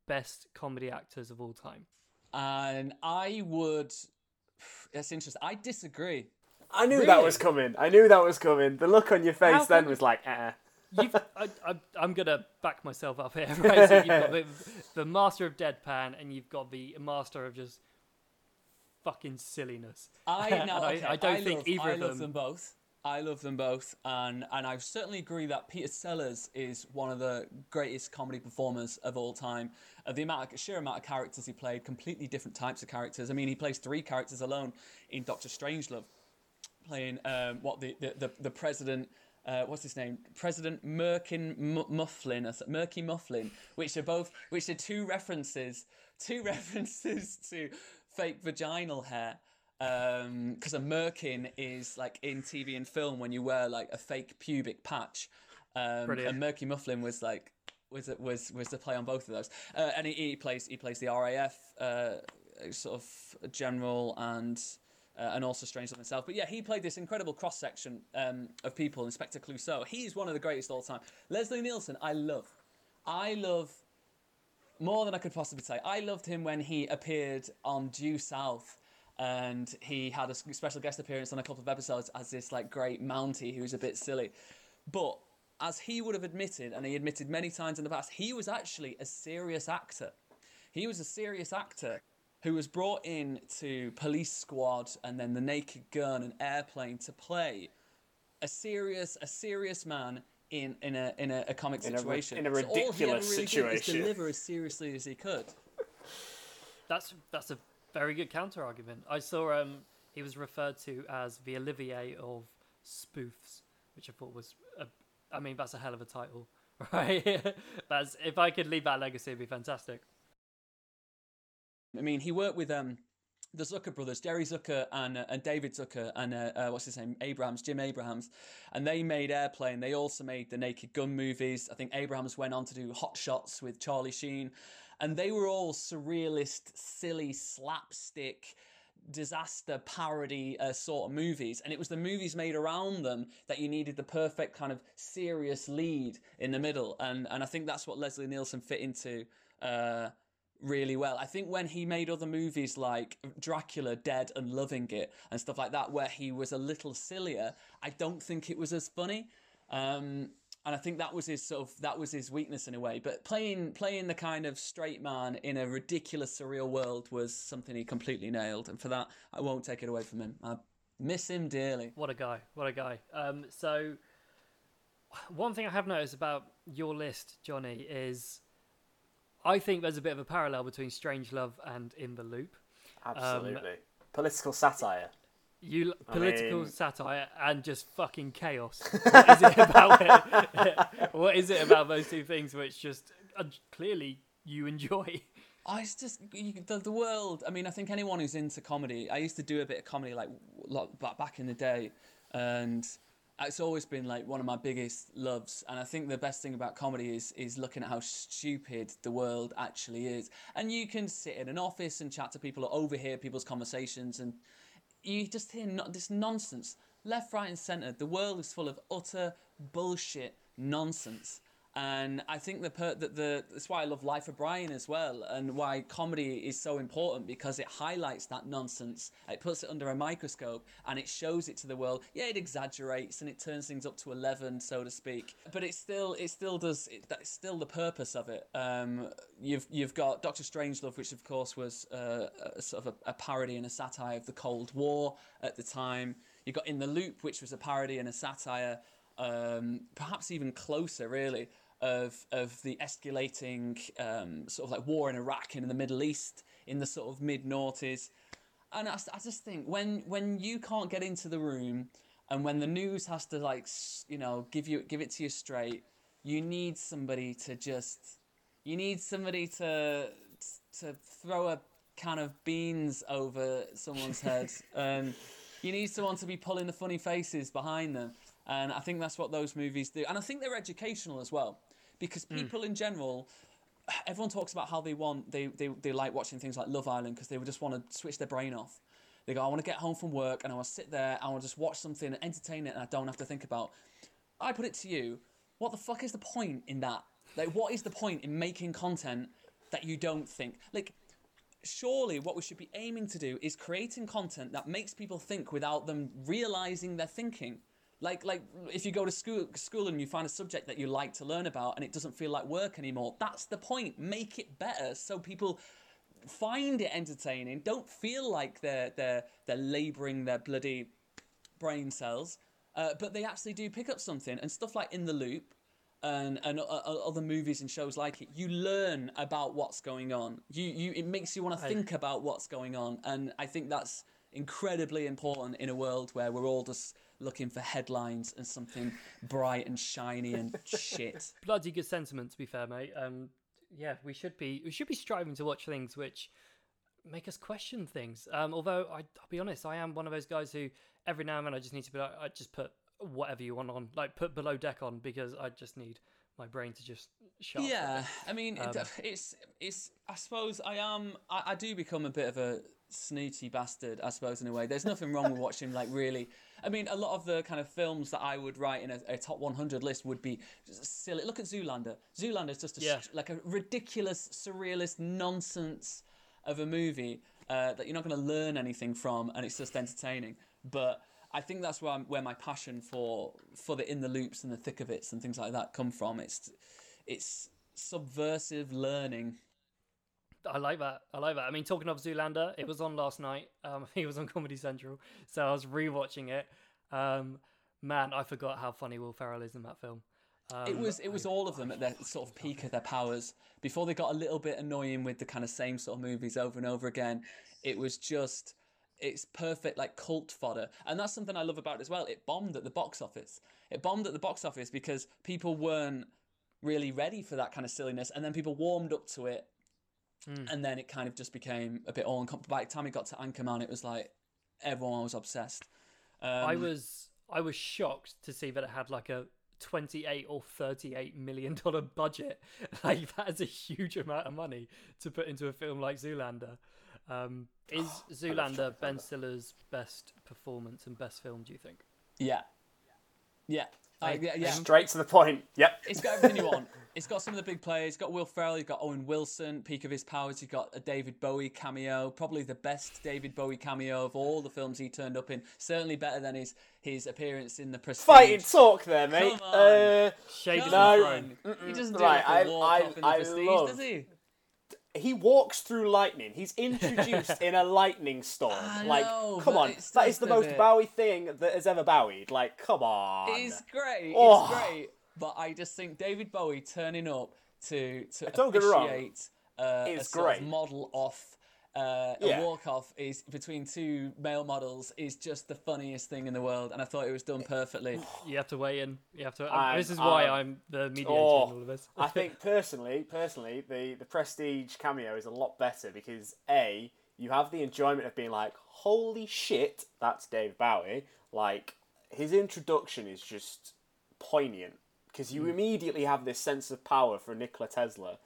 best comedy actors of all time. And I would. That's interesting. I disagree. I knew that was coming. I knew that was coming. The look on your face How then was like, eh. You've, I, I, I'm gonna back myself up here, right? So you've got the, the master of deadpan, and you've got the master of just fucking silliness. I I- okay, I don't love, think either I of love them- them both. I love them both, and and I certainly agree that Peter Sellers is one of the greatest comedy performers of all time. Uh, the amount, of, sheer amount of characters he played, completely different types of characters. I mean, he plays three characters alone in Doctor Strangelove, playing um, what the the the, the president. Uh, what's his name? President Merkin M- Mufflin, or Murky Mufflin, which are both, which are two references, two references to fake vaginal hair. Because a merkin is like in TV and film when you wear like a fake pubic patch, um, and Murky Mufflin was like was was was the play on both of those. Uh, and he, he plays he plays the RAF uh, sort of general and uh, and also Strangelove himself. But yeah, he played this incredible cross section um, of people. Inspector Clouseau. He's one of the greatest all time. Leslie Nielsen, I love. I love more than I could possibly say. I loved him when he appeared on Due South. And he had a special guest appearance on a couple of episodes as this like great Mountie who's a bit silly. But as he would have admitted, and he admitted many times in the past, he was actually a serious actor. He was a serious actor who was brought in to Police Squad and then The Naked Gun and Airplane to play a serious a serious man in in a in a, a comic In a situation. in a So all he ever ridiculous really did situation. was deliver as seriously as he could. That's that's a very good counter argument. I saw um he was referred to as the Olivier of spoofs, which I thought was a, I mean, that's a hell of a title, right? that's if I could leave that legacy, it'd be fantastic. I mean, he worked with um, the Zucker brothers, Jerry Zucker and uh, and David Zucker and uh, uh, what's his name, Abrahams, Jim Abrahams, and they made Airplane. They also made the Naked Gun movies. I think Abrahams went on to do Hot Shots with Charlie Sheen, and they were all surrealist, silly, slapstick disaster parody uh, sort of movies. And it was the movies made around them that you needed the perfect kind of serious lead in the middle. And and I think that's what Leslie Nielsen fit into uh, really well. I think when he made other movies like Dracula, Dead, and Loving It, and stuff like that, where he was a little sillier, I don't think it was as funny. Um, and I think that was his sort of that was his weakness in a way. But playing playing the kind of straight man in a ridiculous surreal world was something he completely nailed, and for that I won't take it away from him. I miss him dearly. What a guy! What a guy! Um, so one thing I have noticed about your list, Jonny, is I think there's a bit of a parallel between Strangelove and In the Loop. Absolutely. Um, Political satire. You political mean... satire and just fucking chaos. What is it about it? what is it about those two things which just uh, clearly you enjoy? I it's just you, the, the world. I mean, I think anyone who's into comedy. I used to do a bit of comedy like, like back in the day, and it's always been like one of my biggest loves and i think the best thing about comedy is is looking at how stupid the world actually is. And you can sit in an office and chat to people or overhear people's conversations and you just hear no, this nonsense. Left right and center the world is full of utter bullshit nonsense and I think the, per- the, the that's why I love Life of Brian as well, and why comedy is so important because it highlights that nonsense. It puts it under a microscope and it shows it to the world. Yeah, it exaggerates and it turns things up to eleven, so to speak. But it still it still does it, that's still the purpose of it. Um, you've you've got Doctor Strangelove, which of course was uh, a, sort of a, a parody and a satire of the Cold War at the time. You've got In the Loop, which was a parody and a satire, um, perhaps even closer, really, of of the escalating um, sort of like war in Iraq and in the Middle East in the sort of mid noughties. And I, I just think when when you can't get into the room and when the news has to like you know give you give it to you straight, you need somebody to just you need somebody to to throw a can of beans over someone's head and you need someone to be pulling the funny faces behind them and I think that's what those movies do. And I think they're educational as well because hmm. people mm. in general everyone talks about how they want they, they, they like watching things like love island because they would just want to switch their brain off they go i want to get home from work and i want to sit there i want to just watch something and entertain it and i don't have to think about i put it to you what the fuck is the point in that like what is the point in making content that you don't think like surely what we should be aiming to do is creating content that makes people think without them realizing they're thinking like, like if you go to school, school and you find a subject that you like to learn about and it doesn't feel like work anymore, that's the point. Make it better so people find it entertaining. Don't feel like they're they're they're labouring their bloody brain cells, uh, but they actually do pick up something. And stuff like In the Loop and and uh, uh other movies and shows like it, you learn about what's going on. You you it makes you want to think about what's going on, and I think that's incredibly important in a world where we're all just looking for headlines and something bright and shiny and shit. Bloody good sentiment, to be fair, mate. Um, yeah, we should be we should be striving to watch things which make us question things. Um, although I, will be honest, I am one of those guys who every now and then I just need to be like, I just put whatever you want on, like put below deck on because I just need my brain to just shut. Yeah, I mean, um, it's it's. I suppose I am. I, I do become a bit of a snooty bastard, I suppose, in a way. There's nothing wrong with watching like really. I mean, a lot of the kind of films that I would write in a, a top 100 list would be silly. Look at Zoolander. Zoolander is just a, yeah. like a ridiculous, surrealist nonsense of a movie uh, that you're not going to learn anything from, and it's just entertaining. But I think that's where I'm, where my passion for for the in the loops and the thick of it and things like that come from. It's it's subversive learning I like that. I like that. I mean, talking of Zoolander, it was on last night. Um, it was on Comedy Central, so I was rewatching it. Um, man, I forgot how funny Will Ferrell is in that film. Um, it was it was all of them at their sort of peak of their powers before they got a little bit annoying with the kind of same sort of movies over and over again. It was just it's perfect like cult fodder, and that's something I love about it as well. It bombed at the box office. It bombed at the box office because people weren't really ready for that kind of silliness, and then people warmed up to it, and then it kind of just became a bit all. Uncom- By the time it got to Anchorman, it was like everyone was obsessed. Um, I was I was shocked to see that it had like a 28 or 38 million dollar budget. Like that is a huge amount of money to put into a film like Zoolander. Um, is Zoolander Ben Stiller's best performance and best film? Do you think? yeah, yeah, I, yeah, yeah. Straight to the point. Yep. It's got everything you want. It's got some of the big players. It's got Will Ferrell. You've got Owen Wilson, peak of his powers. You've got a David Bowie cameo, probably the best David Bowie cameo of all the films he turned up in. Certainly better than his his appearance in the Prestige. Fighting talk there, mate. Come on. Uh, Shade Come the No. Throne. on. He doesn't do Right, like I- a walk I- off in the I Prestige, love- does he? He walks through lightning. He's introduced in a lightning storm. I like, know, come on, that is the most bit- Bowie thing that has ever Bowied. Like, come on. It's great. Oh. It's great. But I just think David Bowie turning up to to Don't me wrong. appreciate uh, a It's sort of model off. Uh, Yeah. A walk off is between two male models is just the funniest thing in the world, and I thought it was done perfectly. You have to weigh in. You have to. I'm- this is why I'm- I'm the mediator Oh, in all of this. I think personally, personally, the the Prestige cameo is a lot better because a you have the enjoyment of being like, holy shit, that's Dave Bowie. Like his introduction is just poignant because you immediately have this sense of power for Nikola Tesla.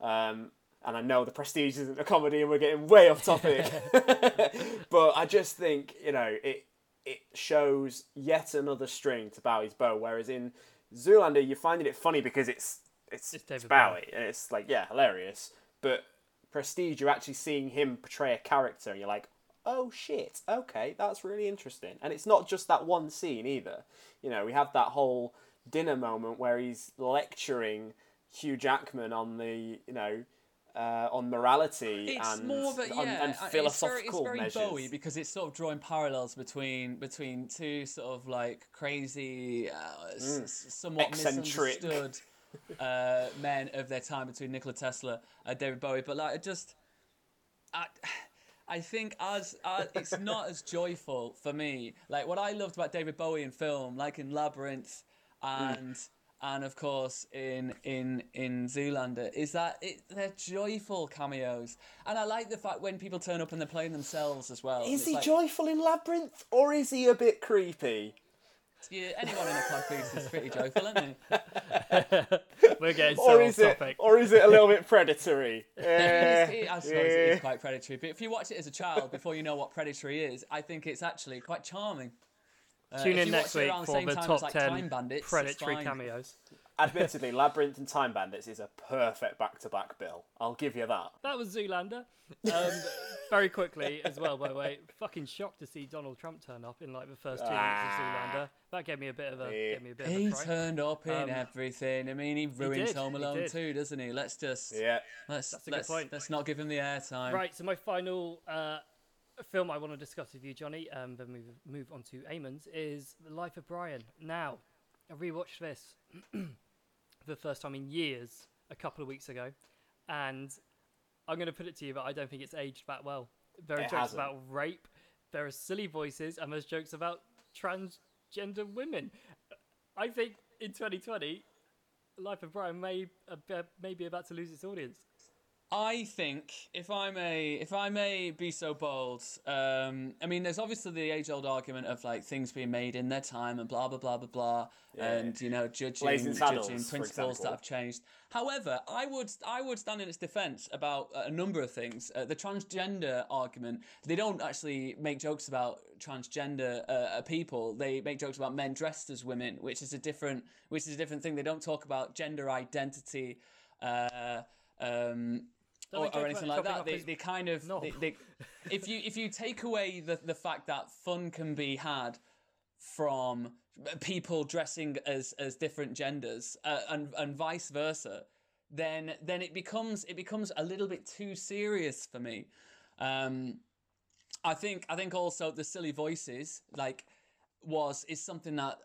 Um, and I know the Prestige isn't a comedy, and we're getting way off topic. but I just think you know it it shows yet another string to Bowie's bow. Whereas in Zoolander, you're finding it funny because it's it's, It's it's, Bowie, and it's like yeah, hilarious. But Prestige, you're actually seeing him portray a character, and you're like, oh shit, okay, that's really interesting. And it's not just that one scene either. You know, we have that whole dinner moment where he's lecturing Hugh Jackman on the you know. Uh, on morality It's and, more of a and- yeah, and, uh, philosophical it's very, it's very measures. Bowie because it's sort of drawing parallels between between two sort of like crazy, uh, s- s- somewhat Mm. Eccentric. misunderstood uh, men of their time between Nikola Tesla and David Bowie. But like, it just, I, I think as, as it's not as joyful for me. Like what I loved about David Bowie in film, like in Labyrinth, and. And of course, in in in Zoolander, is that it, they're joyful cameos, and I like the fact when people turn up and they're playing themselves as well. Is he like, joyful in Labyrinth, or is he a bit creepy? Yeah, anyone in a cod piece is pretty joyful, isn't he? We're getting or so is off it, topic. or is it a little bit predatory? It Eh, it- I suppose it eh. is quite predatory, but if you watch it as a child before you know what predatory is, I think it's actually quite charming. Uh, Tune if in next week around the for the top as, like, 10 Bandits, predatory cameos. Admittedly, Labyrinth and Time Bandits is a perfect back-to-back bill. I'll give you that. That was Zoolander. Um, very quickly as well, by the way. Fucking shocked to see Donald Trump turn up in like the first two minutes of Ah. Zoolander. That gave me a bit of a Yeah. gave me a bit He of a fright. turned up in Um, everything. I mean, he ruins did, Home Alone too, doesn't he? Let's just Yeah. let's That's a let's, point. let's not give him the airtime. Right, so my final uh, film I want to discuss with you, Jonny, um, then we move on to Eamon's, is The Life of Brian. Now, I rewatched this for the first time in years a couple of weeks ago, and I'm going to put it to you, but I don't think it's aged that well. There are It jokes hasn't. about rape, there are silly voices, and there's jokes about transgender women. I think in 2020, Life of Brian may uh, may be about to lose its audience. I think if I may, if I may be so bold, um, I mean, there's obviously the age-old argument of like things being made in their time and blah blah blah blah blah, and you know judging Saddles, judging principles that have changed. However, I would I would stand in its defence about a number of things. Uh, the transgender argument, they don't actually make jokes about transgender uh, people. They make jokes about men dressed as women, which is a different which is a different thing. They don't talk about gender identity. Uh, um, or, or anything like that. They, his they kind of knob? they, they, if you if you take away the the fact that fun can be had from people dressing as as different genders uh, and and vice versa, then then it becomes it becomes a little bit too serious for me. Um, I think I think also the silly voices like was is something that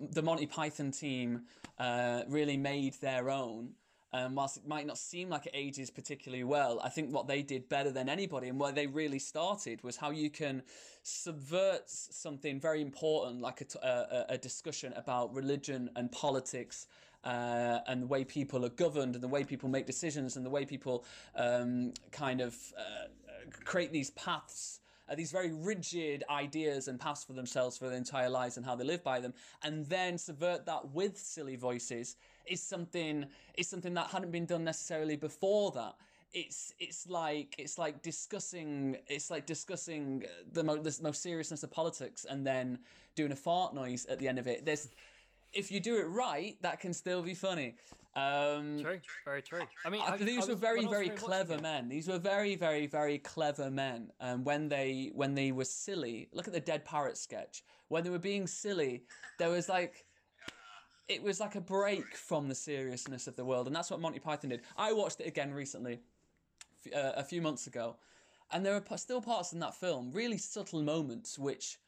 the Monty Python team uh, really made their own. Um, whilst it might not seem like it ages particularly well, I think what they did better than anybody and where they really started was how you can subvert something very important, like a, discussion about religion and politics. Uh, and the way people are governed, and the way people make decisions, and the way people um, kind of uh, create these paths uh, these very rigid ideas and paths for themselves for their entire lives and how they live by them, and then subvert that with silly voices is something is something that hadn't been done necessarily before that. It's it's like it's like discussing it's like discussing the, mo- the most seriousness of politics and then doing a fart noise at the end of it. There's if you do it right, that can still be funny. Um, True, very true. I mean, I, I, these I were very, when I was very clever men. These were very, very, very clever men. And when they when they were silly, look at the dead parrot sketch. When they were being silly, there was like it was like a break from the seriousness of the world, and that's what Monty Python did. I watched it again recently, uh, a few months ago, and there are p- still parts in that film, really subtle moments, which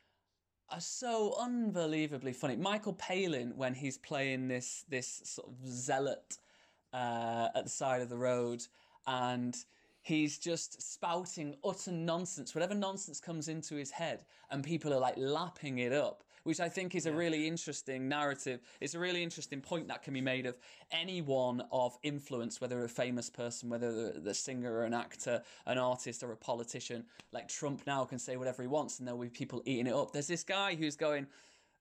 are so unbelievably funny. Michael Palin, when he's playing this this sort of zealot uh, at the side of the road, and he's just spouting utter nonsense. Whatever nonsense comes into his head, and people are like lapping it up. Which I think is a really interesting narrative. It's a really interesting point that can be made of anyone of influence, whether a famous person, whether the, the singer or an actor, an artist or a politician. Like Trump now can say whatever he wants, and there'll be people eating it up. There's this guy who's going,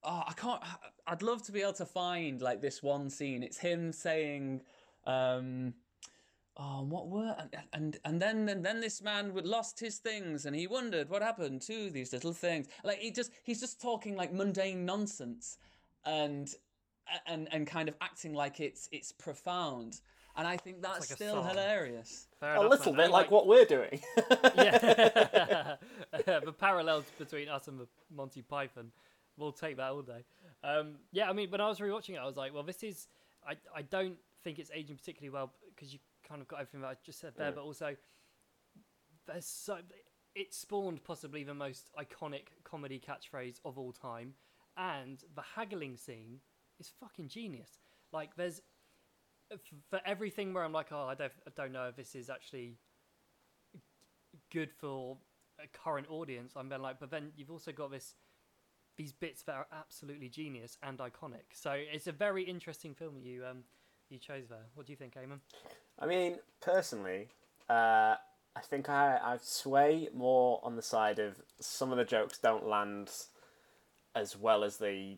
oh, I can't. I'd love to be able to find like this one scene. It's him saying, um, "Oh, what were?" And and, and then and then this man would lost his things, and he wondered what happened to these little things. Like he just he's just talking like mundane nonsense, and and and kind of acting like it's it's profound. And I think that's like still song. hilarious. Fair A enough, little man. I bit like what we're doing. yeah. the parallels between us and the Monty Python, we'll take that all day. Um, yeah, I mean, when I was rewatching it, I was like, well, this is. I, I don't think it's aging particularly well because you kind of got everything that I just said there, Yeah. but also there's so it spawned possibly the most iconic comedy catchphrase of all time, and the haggling scene is fucking genius. Like, there's for everything where I'm like, oh, I don't, I don't know if this is actually good for a current audience. I'm then like, but then you've also got this these bits that are absolutely genius and iconic. So it's a very interesting film that you um you chose there. What do you think, Eamon? I mean, personally, uh, I think I, I sway more on the side of some of the jokes don't land as well as they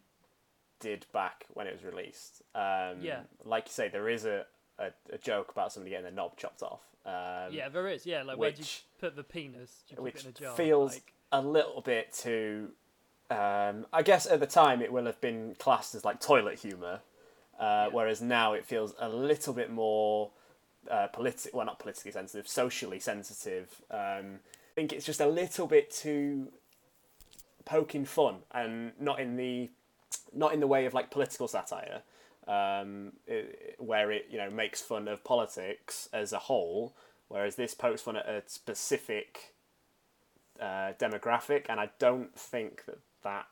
did back when it was released. Um, Yeah. Like you say, there is a, a, a joke about somebody getting their knob chopped off. Um, yeah, there is. Yeah, like where do you which- put the penis? Do you keep which it in a jar? feels Like, a little bit too. Um, I guess at the time it will have been classed as like toilet humour, uh, whereas now it feels a little bit more uh, politi- well, not politically sensitive, socially sensitive. Um, I think it's just a little bit too poking fun and not in the not in the way of like political satire, um, it, where it you know makes fun of politics as a whole, whereas this pokes fun at a specific uh, demographic, and I don't think that that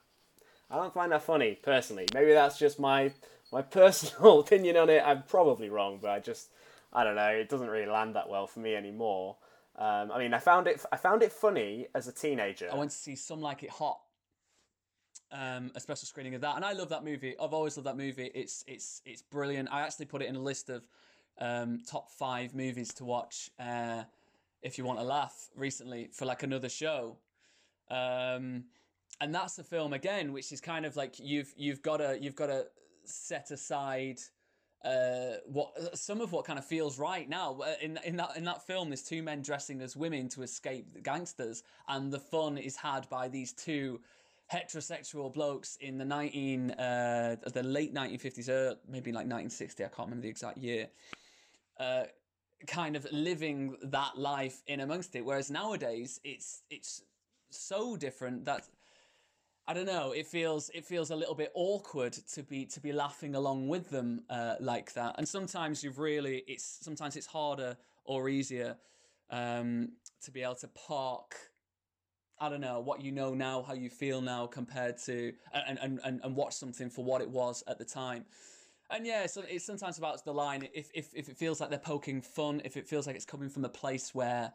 I don't find that funny personally. Maybe that's just my my personal opinion on it. I'm probably wrong, but I just I don't know. It doesn't really land that well for me anymore. Um, I mean, I found it I found it funny as a teenager. I went to see Some Like It Hot, um, a special screening of that, and I love that movie. I've always loved that movie. It's it's it's brilliant. I actually put it in a list of um, top five movies to watch uh, if you want to laugh recently for like another show. Um, and that's a film again, which is kind of like you've you've got to you've got to set aside uh, what some of what kind of feels right now Uh, in in that in that film. There's two men dressing as women to escape the gangsters, and the fun is had by these two heterosexual blokes in the nineteen uh, the late 1950s, uh, maybe like 1960. I can't remember the exact year. Uh, kind of living that life in amongst it, whereas nowadays it's it's so different that I don't know. It feels it feels a little bit awkward to be to be laughing along with them uh, like that. And sometimes you've really it's sometimes it's harder or easier um, to be able to park. I don't know what you know now, how you feel now, compared to and and, and, and watch something for what it was at the time. And yeah, so it's sometimes about the line. If, if if it feels like they're poking fun, if it feels like it's coming from a place where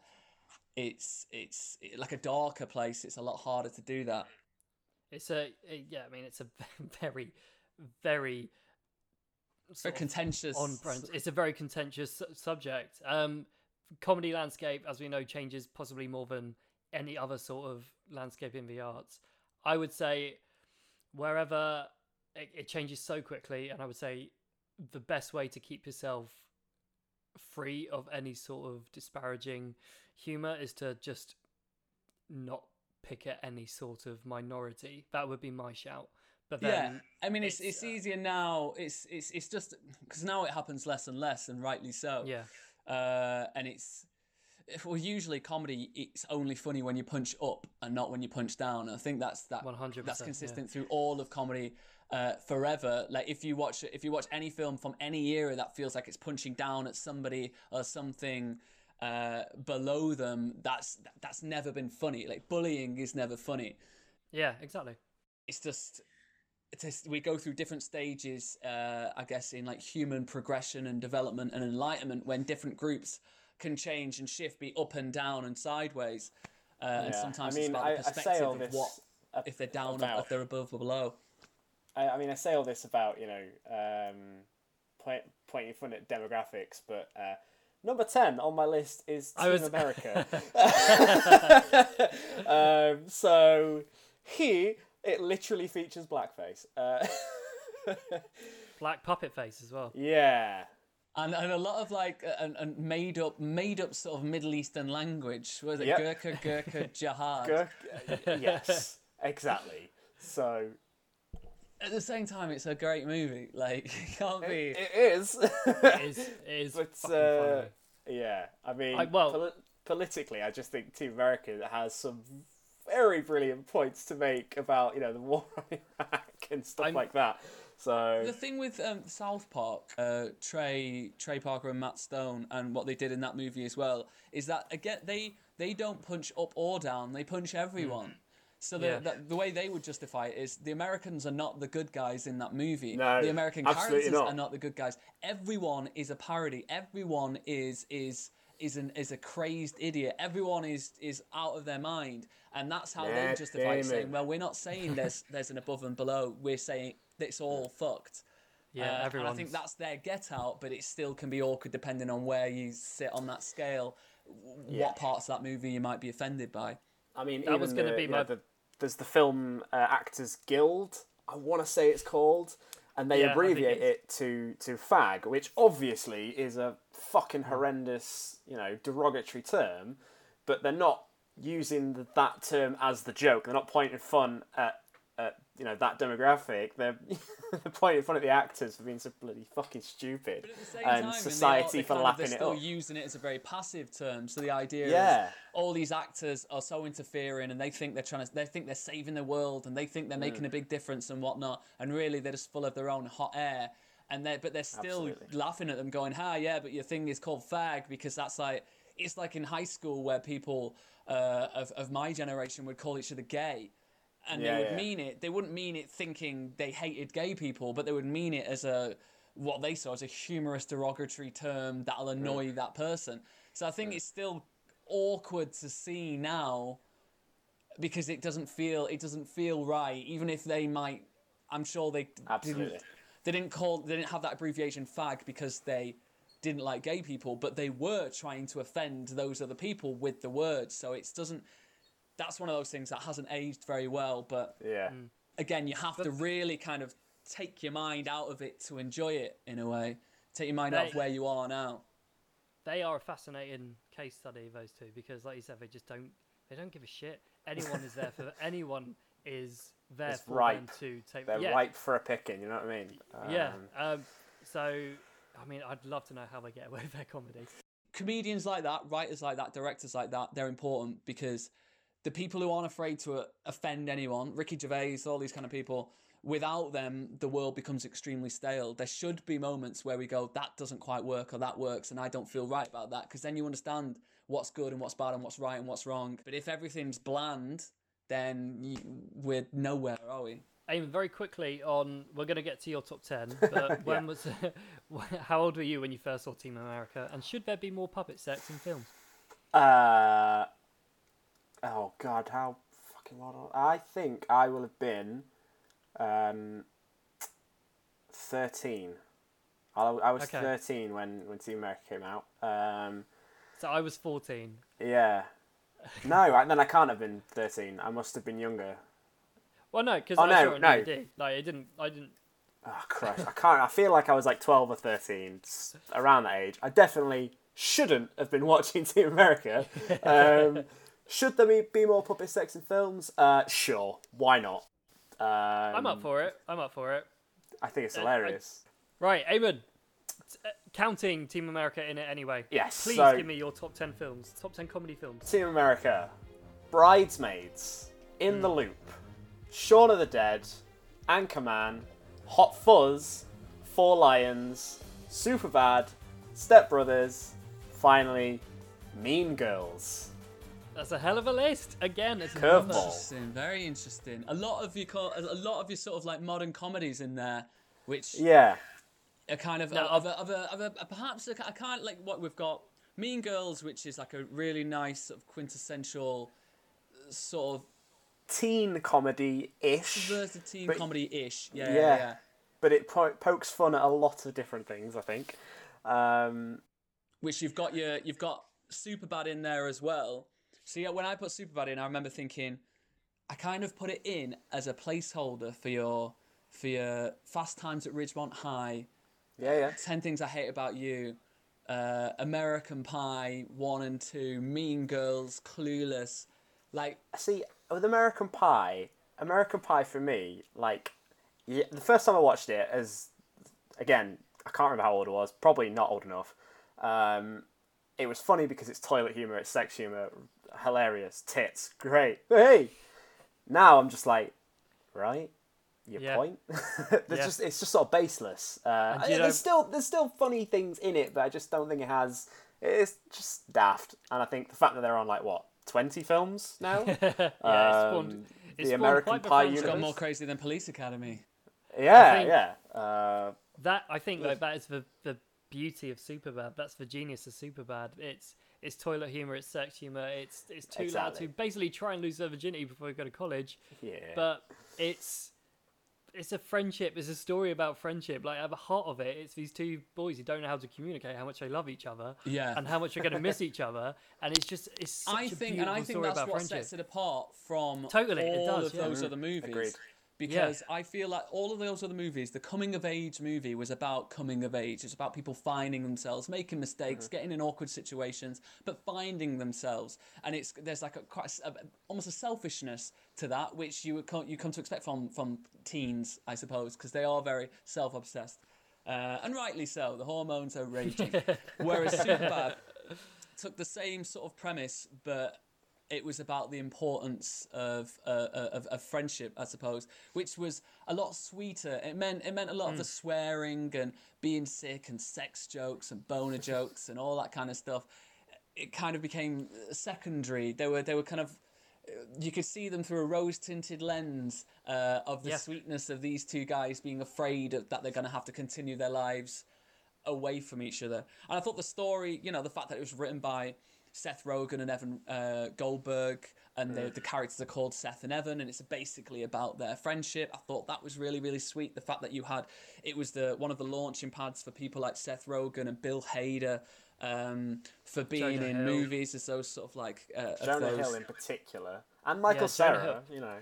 it's it's like a darker place, it's a lot harder to do that. It's a yeah. I mean, it's a very, very Very contentious. on brand. It's a very contentious su- subject. Um, comedy landscape, as we know, changes possibly more than any other sort of landscape in the arts. I would say wherever it, it changes so quickly, and I would say the best way to keep yourself free of any sort of disparaging humor is to just not pick at any sort of minority. That would be my shout. But yeah, I mean, it's it's, it's uh, easier now. It's it's it's just because now it happens less and less, and rightly so. yeah, Uh, and it's well, usually comedy. It's only funny when you punch up and not when you punch down. And I think that's that. 100%, That's yeah. consistent through all of comedy. Uh, forever, like if you watch if you watch any film from any era that feels like it's punching down at somebody or something uh, below them, that's that's never been funny. Like bullying is never funny. yeah, exactly. it's just it's just, we go through different stages uh, i guess in like human progression and development and enlightenment when different groups can change and shift be up and down and sideways uh, and sometimes I it's about I- the perspective of what ab- if they're down or if they're above or below I, I mean, I say all this about you know um, point, pointing fun at demographics, but uh, number ten on my list is I Team was- America. um, so here it literally features blackface. Uh, Black puppet face as well. yeah, and, and a lot of like uh, and, and made up made up sort of middle eastern language was it Yep. gurkha gurkha jihad Gurk- yes, exactly. So at the same time it's a great movie like it can't be it is. It is, it is But fucking uh, funny. yeah, I mean, I- well- poli- politically, I just think Team America has some very brilliant points to make about you know the war on Iraq and stuff I'm- like that. So The thing with um, South Park, uh, Trey Trey Parker and Matt Stone, and what they did in that movie as well, is that again they they don't punch up or down; they punch everyone. So the, Yeah. the the way they would justify it is the Americans are not the good guys in that movie. No, the American characters not. are not the good guys. Everyone is a parody. Everyone is is is an is a crazed idiot. Everyone is is out of their mind, and that's how they justify it, saying, "Well, we're not saying there's there's an above and below. We're saying it's all fucked." Yeah, Uh, and I think that's their get out, but it still can be awkward depending on where you sit on that scale. w- Yeah. What parts of that movie you might be offended by. I mean, That was gonna be my- know, the, there's the film uh, Actors Guild. I want to say it's called, and they Yeah, abbreviate it to to fag, which obviously is a fucking horrendous, you know, derogatory term. But they're not using the, that term as the joke. They're not pointing fun at. At, you know that demographic, they're, they're pointing fun at the actors for being so bloody fucking stupid, But at the same and time, society for lapping they're it still up. using it as a very passive term. So the idea Yeah. is all these actors are so interfering, and they think they're trying to, they think they're saving the world, and they think they're making Mm. a big difference and whatnot, and really they're just full of their own hot air. And they but they're still Absolutely. laughing at them, going, "Ha, yeah, but your thing is called fag because that's like it's like in high school where people uh, of of my generation would call each other gay." And Yeah, they would yeah. mean it. They wouldn't mean it thinking they hated gay people, but they would mean it as a what they saw as a humorous, derogatory term that'll annoy that person. So I think it's still awkward to see now because it doesn't feel it doesn't feel right. Even if they might, I'm sure they Absolutely. didn't. They didn't call. They didn't have that abbreviation fag because they didn't like gay people, but they were trying to offend those other people with the words. So it doesn't. That's one of those things that hasn't aged very well, but Yeah, again, you have to really kind of take your mind out of it to enjoy it in a way. Take your mind out of where you are now. they are a fascinating case study those two because like you said they just don't they don't give a shit anyone is there for anyone is there It's for ripe. them to take they're yeah ripe for a picking. You know what I mean? yeah Um, um, so i mean i'd love to know how they get away with their comedy comedians like that, writers like that, directors like that, they're important because the people who aren't afraid to uh, offend anyone, Ricky Gervais, all these kind of people, without them, the world becomes extremely stale. There should be moments where we go, that doesn't quite work or that works, and I don't feel right about that because then you understand what's good and what's bad and what's right and what's wrong. But if everything's bland, then you, we're nowhere, are we? Aim very quickly on. We're going to get to your top ten, but when was? how old were you when you first saw Team America? And should there be more puppet sex in films? Uh, oh God, how fucking old? I think I will have been, um, thirteen. I, I was Okay. thirteen when when Team America came out. Um, So I was fourteen. yeah. No, I, then I can't have been thirteen. I must have been younger. Well, no, because Oh, I no, saw it no. DVD. Like it didn't. I didn't. Oh Christ, I can't. I feel like I was like twelve or thirteen, around that age. I definitely shouldn't have been watching Team America. Um, should there be, be more puppet sex in films? Uh, sure, why not? Um, I'm up for it. I'm up for it. I think it's I- hilarious. Right, Eamon. uh, Counting Team America in it anyway. Yes, Please so- give me your top ten films. Top ten comedy films. Team America, Bridesmaids, In Hmm. the Loop, Shaun of the Dead, Anchorman, Hot Fuzz, Four Lions, Superbad, Step Brothers, finally, Mean Girls. That's a hell of a list. Again, it's Curveball. Interesting, very interesting. A lot of your co- a lot of your sort of like modern comedies in there, which Yeah, a kind of No, of, a, of, a, of a, perhaps a, a kind of like what we've got Mean Girls, which is like a really nice sort of quintessential uh, sort of teen comedy ish, subversive teen but- comedy ish. Yeah, yeah. yeah, yeah. but it po- pokes fun at a lot of different things. I think. Um, Which you've got your you've got Superbad in there as well. So yeah, when I put Superbad in, I remember thinking, I kind of put it in as a placeholder for your for your Fast Times at Ridgemont High. yeah, yeah. 10 Things I Hate About You, uh, American Pie 1 and 2, Mean Girls, Clueless. Like, See, with American Pie, American Pie for me, like, yeah, the first time I watched it, as again, I can't remember how old I was. Probably not old enough. Um, it was funny because it's toilet humor, it's sex humor, hilarious, tits, great. Hey, now I'm just like, right, your Yeah. point. There's Yeah. just it's just sort of baseless. Uh, there's know- still there's still funny things in it, but I just don't think it has. It's just daft, and I think the fact that they're on like what twenty films now. Yeah, it spawned, Um, the American quite the Pie franchise. it's got more crazy than Police Academy. Yeah, think- yeah. Uh, That I think like that is the the beauty of Superbad. That's the genius of Superbad. It's it's toilet humor, it's sex humor, it's it's too loud Exactly. to basically try and lose their virginity before they go to college. yeah. But it's it's a friendship. It's a story about friendship. Like at the heart of it, it's these two boys who don't know how to communicate how much they love each other Yeah. and how much they're going to miss each other. And it's just it's such I a think, beautiful and I think story that's about what friendship. sets it apart from Totally, it all does, of yeah. those other movies. Agreed. Because I feel like all of those other movies, the coming of age movie was about coming of age. It's about people finding themselves, making mistakes, Mm-hmm. getting in awkward situations, but finding themselves. And it's there's like a quite a almost a selfishness to that, which you come, you come to expect from from teens, I suppose, because they are very self obsessed, uh, and rightly so. The hormones are raging. Whereas Superbad took the same sort of premise, but it was about the importance of, uh, of of friendship, I suppose, which was a lot sweeter. It meant it meant a lot of the swearing and being sick and sex jokes and boner jokes and all that kind of stuff. It kind of became secondary. They were they were kind of you could see them through a rose tinted lens uh, of the Yeah. sweetness of these two guys being afraid of, that they're going to have to continue their lives away from each other. And I thought the story, you know, the fact that it was written by Seth Rogen and Evan uh, Goldberg, and the, the characters are called Seth and Evan, and it's basically about their friendship. I thought that was really, really sweet. The fact that you had it was the one of the launching pads for people like Seth Rogen and Bill Hader. Um, for being Jonah in Hill. movies as those sort of like uh, of Jonah those- Hill in particular, and Michael Jonah Cera, you know.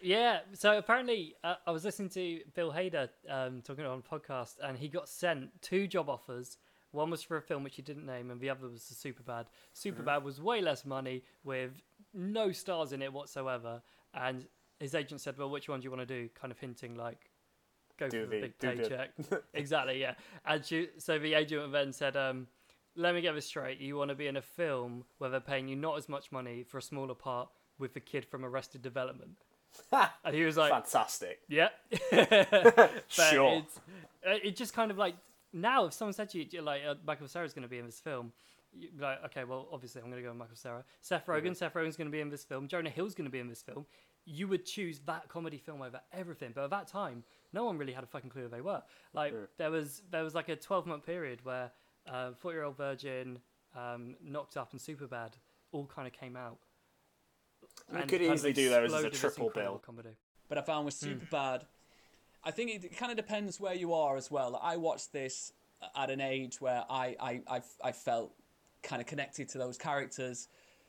Yeah, so apparently uh, I was listening to Bill Hader um, talking on a podcast, and he got sent two job offers. One was for a film which he didn't name, and the other was the Superbad. Superbad was way less money with no stars in it whatsoever, and his agent said, "Well, which one do you want to do?" Kind of hinting like, "Go Do for the the- big paycheck." exactly, yeah. And she, so the agent then said, um, "Let me get this straight. You want to be in a film where they're paying you not as much money for a smaller part with the kid from Arrested Development." And he was like, Fantastic. yeah. Sure. Uh, it just kind of like now, if someone said to you, like uh, Michael Cera's going to be in this film, you'd be like, okay, well, obviously I'm going to go with Michael Sarah. Seth Rogen, Seth Rogen's going to be in this film. Jonah Hill's going to be in this film. You would choose that comedy film over everything. But at that time, no one really had a fucking clue who they were. Like there was there was like a 12 month period where uh, 40 Year Old Virgin, um, Knocked Up, and Superbad all kind of came out. We and could easily do those as a triple bill. Comedy. but I found was super bad. I think it, kind of depends where you are as well. I watched this uh, at an age where I I, I, I felt kind of connected to those characters.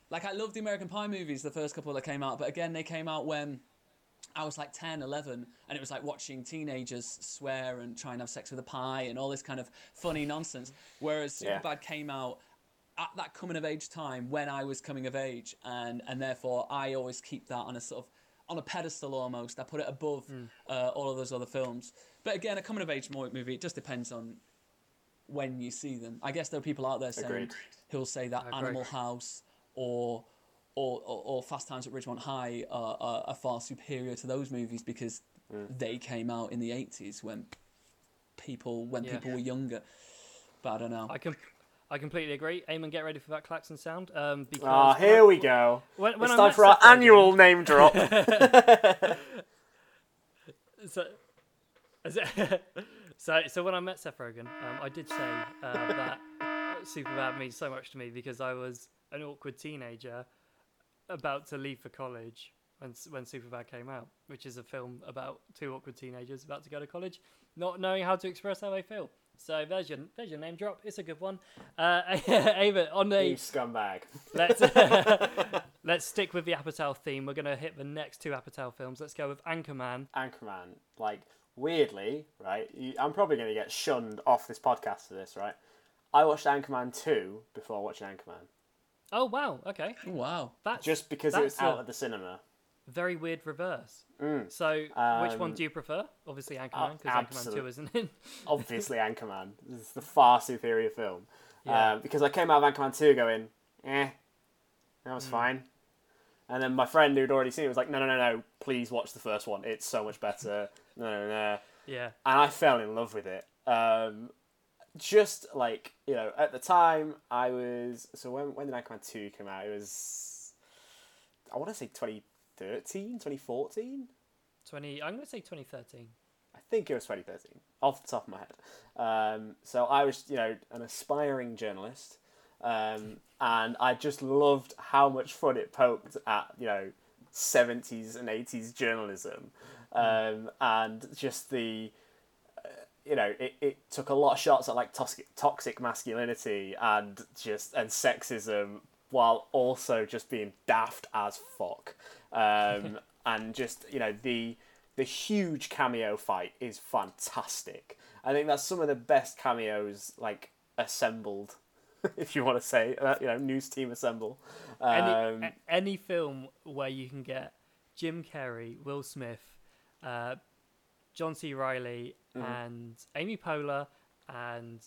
Like I loved the American Pie movies, the first couple that came out, but again they came out when I was like 10, 11, and it was like watching teenagers swear and try and have sex with a pie and all this kind of funny nonsense. Whereas Yeah. Superbad came out at that coming of age time when I was coming of age, and and therefore I always keep that on a sort of on a pedestal almost. I put it above uh, all of those other films. But again, a coming of age movie it just depends on when you see them. I guess there are people out there saying Agreed. who'll say that agree. Animal House or or, or, or Fast Times at Ridgemont High are, are, are far superior to those movies because they came out in the 80s when people when Yeah. people were younger. But I don't know. I can. I completely agree. Eamon, get ready for that klaxon sound. Um, because Ah, I- here we go. When, when it's I time for our Seth Rogen- annual name drop. So, so, so when I met Seth Rogen, um, I did say uh, that Superbad means so much to me because I was an awkward teenager about to leave for college when when Superbad came out, which is a film about two awkward teenagers about to go to college, not knowing how to express how they feel. So there's your there's your name drop. It's a good one. Uh, Ava, on you scumbag. let's let's stick with the Apatow theme. We're gonna hit the next two Apatow films. Let's go with Anchorman. Anchorman, like weirdly, right? You, I'm probably going to get shunned off this podcast for this, right? I watched Anchorman 2 before watching Anchorman, Oh wow, okay. Oh, wow. That's just because it was out a- at the cinema. Very weird reverse. So, which one Um, do you prefer? Obviously, uh, Anchorman, because Anchorman absolute- Two isn't in. Obviously, Anchorman. This is the far superior film. Yeah. Um, because I came out of Anchorman 2 going, eh, that was fine. And then my friend who'd already seen it was like, no, no, no, no, please watch the first one. It's so much better. no, no, no. yeah, and I fell in love with it. Um, just like you know, at the time I was so when when did Anchorman two come out? It was I want to say 2013, 2014. twenty. I'm gonna say 2013. I think it was 2013, off the top of my head. Um, so I was, you know, an aspiring journalist, um, and I just loved how much fun it poked at, you know, 70s and 80s journalism, um, and just the, uh, you know, it, it took a lot of shots at like toxic, toxic masculinity and just and sexism, while also just being daft as fuck, um, and just you know the the huge cameo fight is fantastic. I think that's some of the best cameos like assembled, if you want to say uh, you know news team assemble. Any Um, a- any film where you can get Jim Carrey, Will Smith, uh, John C. Reilly, Mm-hmm. and Amy Poehler, and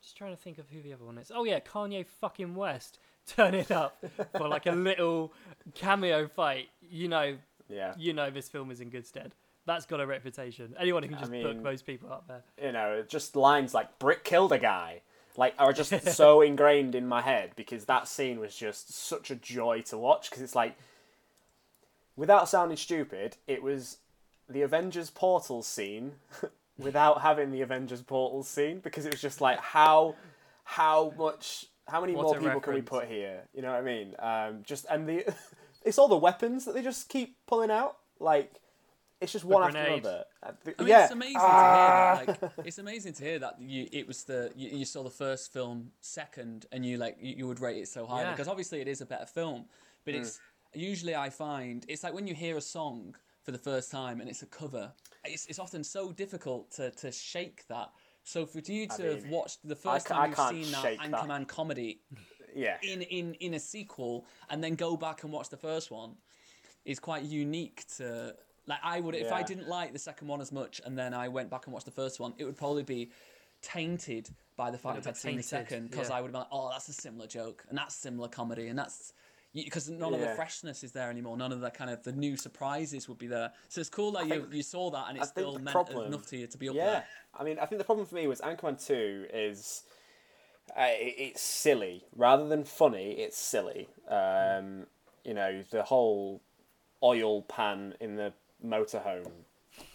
just trying to think of who the other one is. Oh yeah, Kanye fucking West. Turn it up for like a little cameo fight. You know, yeah, you know this film is in good stead. That's got a reputation. Anyone who can I just mean- book those people up there. you know, just lines like "Brick killed a guy." Like are just so ingrained in my head because that scene was just such a joy to watch because it's like, without sounding stupid, it was the Avengers portal scene without having the Avengers portal scene because it was just like how how much how many What more a people can we put here? You know what I mean? Um, just and the it's all the weapons that they just keep pulling out like. It's just one after another. Uh, the- I mean, yeah, it's amazing to hear that. Like, it's amazing to hear that you, it was the you, you saw the first film second, and you like you, you would rate it so highly Yeah. because obviously it is a better film. But it's usually I find it's like when you hear a song for the first time and it's a cover. It's, it's often so difficult to, to shake that. So for you to have mean, watched the first ca- time I you've can't seen that shake that. Anchorman comedy yeah. in, in in a sequel and then go back and watch the first one is quite unique to like I would if I didn't like the second one as much and then I went back and watched the first one, it would probably be tainted by the fact bit I'd seen the second because yeah. I would have been like, oh, that's a similar joke and that's similar comedy and that's because none of the freshness is there anymore. None of the kind of the new surprises would be there. So it's cool that you, think- you saw that and it I still meant problem- enough to you to be up there. Yeah, there. I mean, I think the problem for me was Anchorman Two is uh, it, it's silly rather than funny. It's silly. Um, you know the whole oil pan in the motorhome.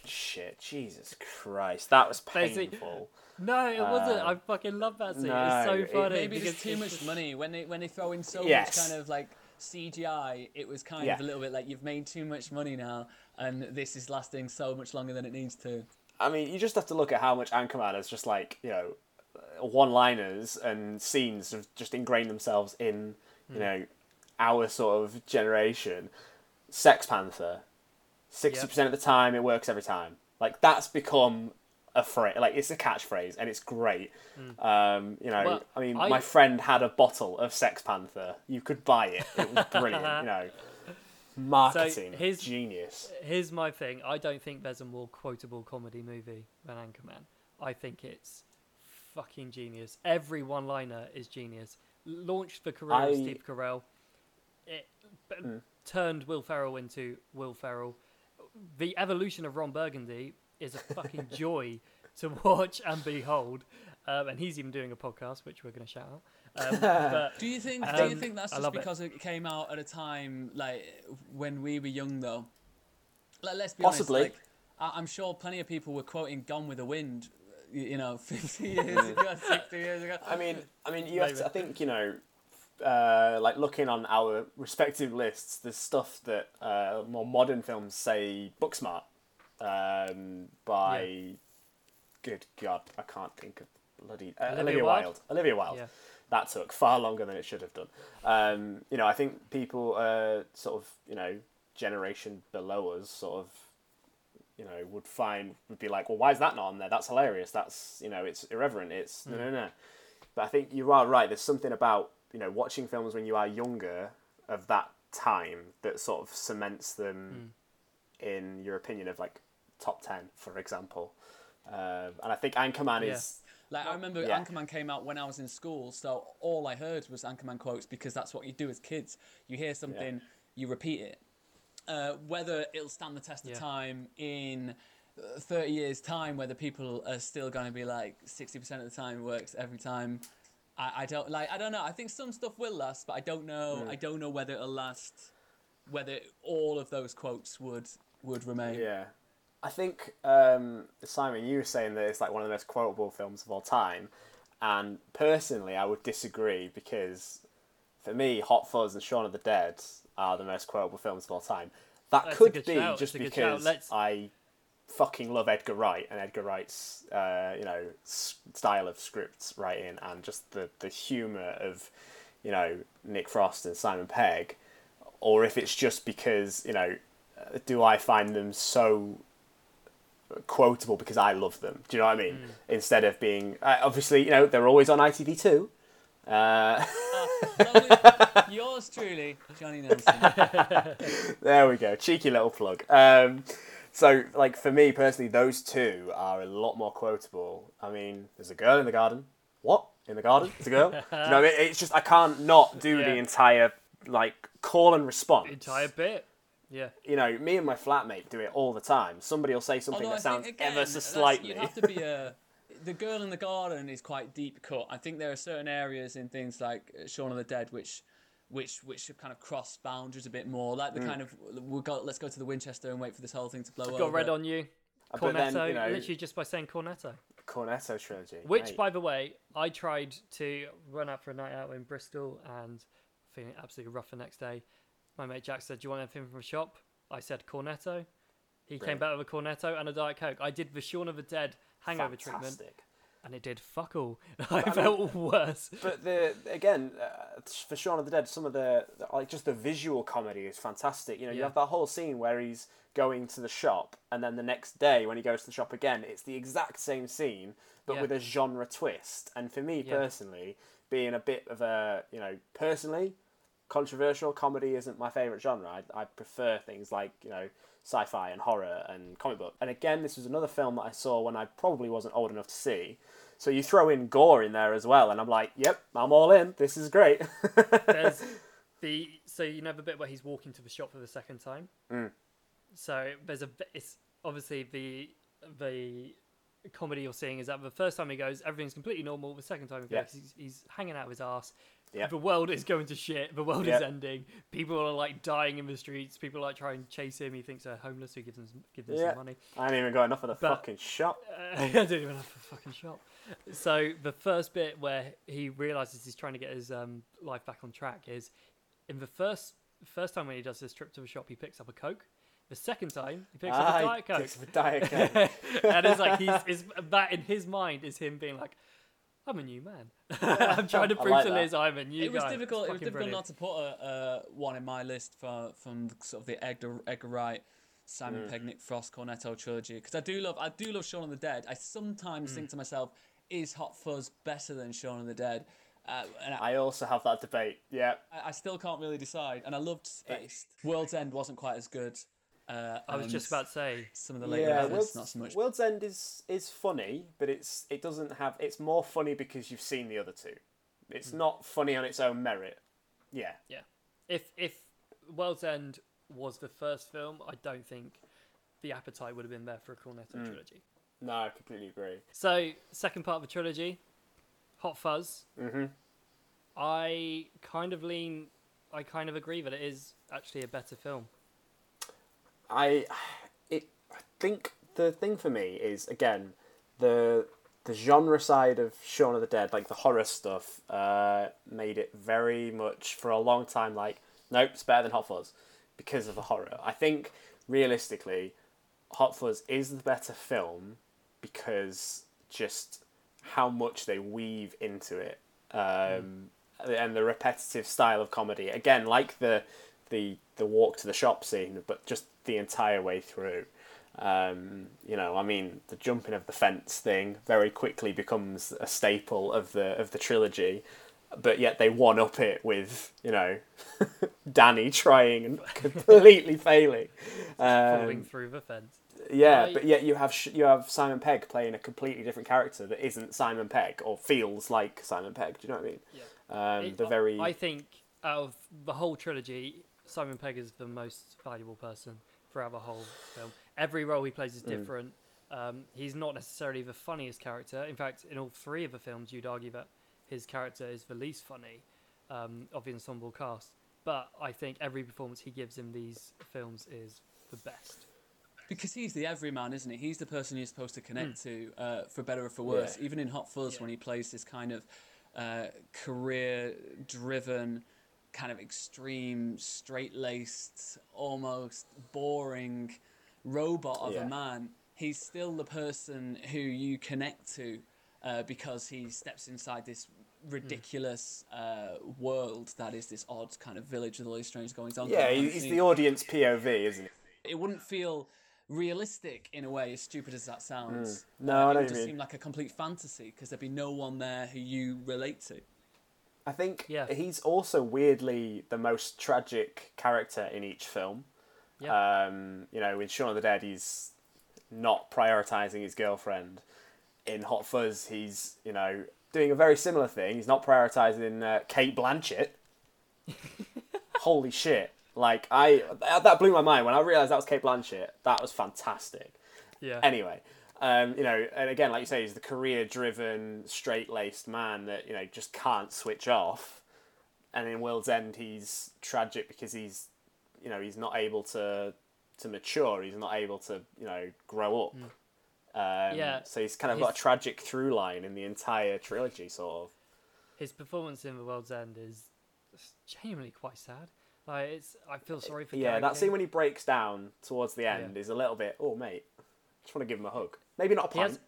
Shit, Jesus Christ, that was Basically- painful. No, it wasn't. Um, I fucking love that scene. no, it's so it- funny. Maybe because there's too much money when they when they throw in so Yes. much kind of like CGI. It was kind Yeah. of a little bit like you've made too much money now, and this is lasting so much longer than it needs to. I mean, you just have to look at how much Anchorman has just like you know, uh, one-liners and scenes have just ingrained themselves in you hmm. know our sort of generation. Sex Panther, sixty percent of the time it works every time. Like that's become a phrase, like it's a catchphrase, and it's great. Um, you know, Well, I mean, I- my friend had a bottle of Sex Panther. You could buy it. It was brilliant. you know, marketing his- genius. Here's my thing. I don't think there's a more quotable comedy movie than Anchorman. I think it's fucking genius. Every one-liner is genius. Launched the career of Steve Carell. It b- turned Will Ferrell into Will Ferrell. The evolution of Ron Burgundy is a fucking joy to watch and behold. Um, and he's even doing a podcast, which we're going to shout out. Um, but Do you think? do you Um, think that's just love it. because it. came out at a time like when we were young, though? Like, let's be Possibly. honest. Like, I- I'm sure plenty of people were quoting "Gone with the Wind," you know, 50 years ago, 60 years ago. I mean, I mean, you have to, I think you know, uh, like looking on our respective lists, there's stuff that uh, more modern films say Booksmart um, by. Good God, I can't think of bloody uh, Olivia Olivia, Wilde? Wilde. Olivia Wilde. Yeah. That took far longer than it should have done. Um, you know, I think people, uh, sort of, you know, generation below us, sort of, you know, would find would be like, well, why is that not on there? That's hilarious. That's you know, it's irreverent. It's no, no, no. But I think you are right. There's something about you know watching films when you are younger of that time that sort of cements them in your opinion of like top ten, for example. Um, and I think Anchorman Yeah. is Like I remember Yeah. Anchorman came out when I was in school, so all I heard was Anchorman quotes because that's what you do as kids. You hear something, you repeat it. Uh, whether it'll stand the test of time in uh, 30 years' time, whether people are still going to be like 60% of the time works every time, I, I don't like. I don't know. I think some stuff will last, but I don't know. Hmm. I don't know whether it'll last. Whether all of those quotes would would remain. Yeah. I think um, Simon, you were saying that it's like one of the most quotable films of all time, and personally, I would disagree because for me, Hot Fuzz and Shaun of the Dead are the most quotable films of all time. That That's could be shout, just it's a good shout. because I fucking love Edgar Wright and Edgar Wright's uh, you know s- style of scripts writing and just the the humor of you know Nick Frost and Simon Pegg, or if it's just because you know uh, do I find them so quotable because I love them? Do you know what I mean? Instead of being uh, obviously you know they're always on ITV two. Uh, Lovely. Yours truly, Jonny Nelson. there we go, cheeky little plug. Um, so like for me personally, those two are a lot more quotable. I mean, there's a girl in the garden. What in the garden? It's a girl. You know I mean? It's just I can't not do Yeah. the entire like call and response. entire bit. Yeah. you know, me and my flatmate do it all the time. Somebody will say something Although that I sounds think, again, ever so slightly. You'd have to be a. The girl in the garden is quite deep cut. I think there are certain areas in things like uh, Shaun of the Dead which, which, which have kind of cross boundaries a bit more. Like Mm. the kind of we got let's go to the Winchester and wait for this whole thing to blow up. Got red on you. Cornetto, then, you know, literally just by saying Cornetto. Cornetto trilogy. Which, mate. by the way, I tried to run out for a night out in Bristol and feeling absolutely rough the next day. My mate Jack said, Do you want anything from a shop? I said Cornetto. He came back with a Cornetto and a Diet Coke. I did the Shaun of the Dead hangover treatment and it did fuck all. I felt worse. But the again uh, for Shaun of the Dead, some of the the- like just the visual comedy is fantastic. You know, you have that whole scene where he's going to the shop, and then the next day when he goes to the shop again, it's the exact same scene, but Yeah. with a genre twist. And for me Yeah. personally, being a bit of a you know personally controversial comedy isn't my favorite genre. I, I prefer things like you know sci-fi and horror and comic book. And again, this was another film that I saw when I probably wasn't old enough to see. So you throw in gore in there as well, and I'm like, yep, I'm all in. This is great. There's the so you know the bit where he's walking to the shop for the second time. Mm. So there's a bit- it's obviously the the comedy you're seeing is that the first time he goes, everything's completely normal. The second time he Yeah. goes, he's, he's hanging out of his ass. Yeah. The world is going to shit. The world Yeah. is ending. People are like dying in the streets. People like try and chase him. He thinks they're homeless. So he gives them some, gives them Yeah. some money. I ain't even got enough of the But- fucking shop. Uh, I don't even have a fucking shop. So the first bit where he realizes he's trying to get his um, life back on track is in the first first time when he does this trip to the shop, he picks up a coke. The second time, he picks up Ah, a diet coke. picks up a Diet Coke. and it's like he's that in his mind is him being like, I'm a new man. I'm trying to prove like to that. Liz I'm a new man. it was guy. difficult. It was difficult brilliant. not to put a, uh, one in my list for from sort of the Edgar, Edgar Wright, Simon Mm. Pegg, Nick Frost, Cornetto trilogy because I do love I do love Shaun of the Dead. I Mm. sometimes think to myself, is Hot Fuzz better than Shaun of the Dead? Uh, and I, I also have that debate. Yeah. I, I still can't really decide. And I loved Spaced. World's End wasn't quite as good. Uh, I was just about to say, some of the later yeah, World's, not so much. World's End is is funny, but it's it doesn't have. It's more funny because you've seen the other two. It's not funny on its own merit. Yeah. yeah, if if World's End was the first film, I don't think the appetite would have been there for a Cornetto Mm. trilogy. No, I completely agree. So second part of the trilogy, Hot Fuzz. hmm I kind of lean. I kind of agree that it is actually a better film. I it I think the thing for me is again the the genre side of Shaun of the Dead, like the horror stuff, uh, made it very much for a long time like nope, it's better than Hot Fuzz because of the horror. I think realistically, Hot Fuzz is the better film because just how much they weave into it um, and the repetitive style of comedy. Again, like the the the walk to the shop scene, but just the entire way through. Um, you know, I mean, the jumping of the fence thing very quickly becomes a staple of the of the trilogy, but yet they one up it with you know Danny trying and completely failing. Following Um, through the fence. yeah, I- but yet you have sh- you have Simon Pegg playing a completely different character that isn't Simon Pegg or feels like Simon Pegg. Do you know what I mean? Yeah. Um, It- the very I think out of the whole trilogy, Simon Pegg is the most valuable person throughout the whole film. Every role he plays is Mm. different. Um, he's not necessarily the funniest character. In fact, in all three of the films, you'd argue that his character is the least funny um, of the ensemble cast. But I think every performance he gives in these films is the best. Because he's the everyman, isn't he? He's the person you're supposed to connect to, uh, for better or for worse. Yeah. Even in Hot Fuzz, Yeah. when he plays this kind of uh, career-driven, kind of extreme, straight-laced, almost boring robot of Yeah. a man, he's still the person who you connect to uh, because he steps inside this ridiculous uh, world that is this odd kind of village with all these strange goings on. yeah, going on. he- he's he- the audience POV, isn't he? it wouldn't feel realistic in a way, as stupid as that sounds. Hmm. No, I it would just mean. seem like a complete fantasy because there'd be no one there who you relate to. I think Yeah. he's also weirdly the most tragic character in each film. Yeah. Um, you know, in Shaun of the Dead, he's not prioritizing his girlfriend. In Hot Fuzz, he's you know doing a very similar thing. He's not prioritizing uh, Cate Blanchett. Holy shit! Like I that that blew my mind when I realized that was Cate Blanchett. That was fantastic. Yeah. Anyway, um, you know, and again, like you say, he's the career-driven, straight-laced man that you know just can't switch off. And in World's End, he's tragic because he's, you know, he's not able to to mature. He's not able to, you know, grow up. Um, Yeah, So he's kind of got a tragic through line in the entire trilogy, sort of. His performance in The World's End is genuinely quite sad. Like it's, I feel sorry for. Him. Yeah, Gary that scene when he breaks down towards the end is a little bit. Oh, mate, I just want to give him a hug. Maybe not a He has-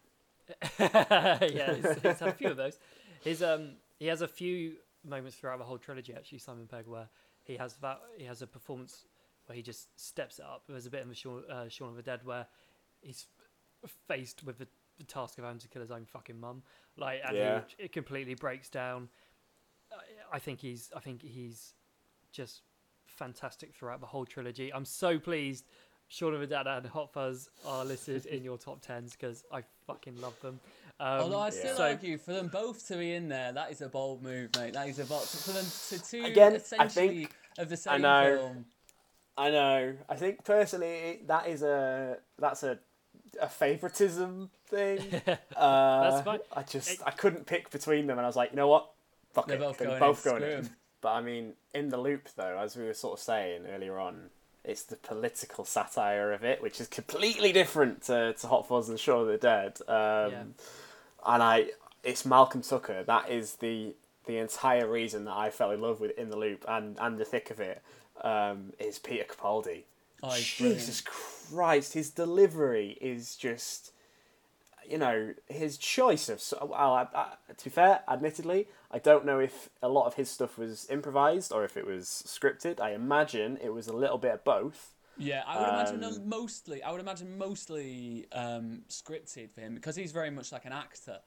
yeah, he's, he's had a few of those. His um, he has a few moments throughout the whole trilogy. Actually, Simon Pegg, where he has that he has a performance where he just steps it up. There's a bit in the Shaun, uh, Shaun of the Dead where he's faced with the, the task of having to kill his own fucking mum. Like, and Yeah. he it completely breaks down. I, I think he's I think he's just fantastic throughout the whole trilogy. I'm so pleased. Shaun of the Dead and Hot Fuzz are listed in your top tens because I fucking love them. Um, Although I still so- argue for them both to be in there, that is a bold move, mate. That is a bold for them to two Again, I think- of the I same know. film. I know. I think personally that is a that's a a favoritism thing. Uh, That's fine. I just I couldn't pick between them, and I was like, you know what, fuck They're it, both they're going both in, going screw in. 'em. But I mean, in the loop though, as we were sort of saying earlier on, it's the political satire of it, which is completely different to, to Hot Fuzz and Shaun of the Dead. Um, Yeah. And I, it's Malcolm Tucker. That is the the entire reason that I fell in love with In the Loop and and the thick of it um, is Peter Capaldi. Oh, Jesus Christ, his delivery is just, you know, his choice of. Well, I, I, to be fair, admittedly, I don't know if a lot of his stuff was improvised or if it was scripted. I imagine it was a little bit of both. Yeah, I would imagine Um, no- mostly. I would imagine mostly um, scripted for him because he's very much like an actor.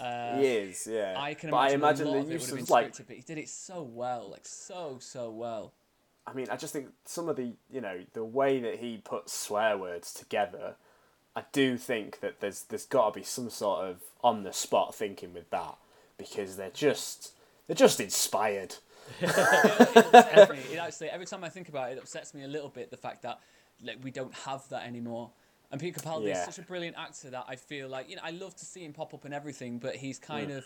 Uh, he is, yeah. I can but I imagine, imagine a lot the of it use would have of like scripted, but he did it so well, like so so well. I mean, I just think some of the, you know, the way that he puts swear words together, I do think that there's there's got to be some sort of on the spot thinking with that because they're just they're just inspired. Definitely, it actually every time I think about it, it upsets me a little bit the fact that like we don't have that anymore. And Peter Capaldi Yeah. is such a brilliant actor that I feel like you know I love to see him pop up in everything, but he's kind of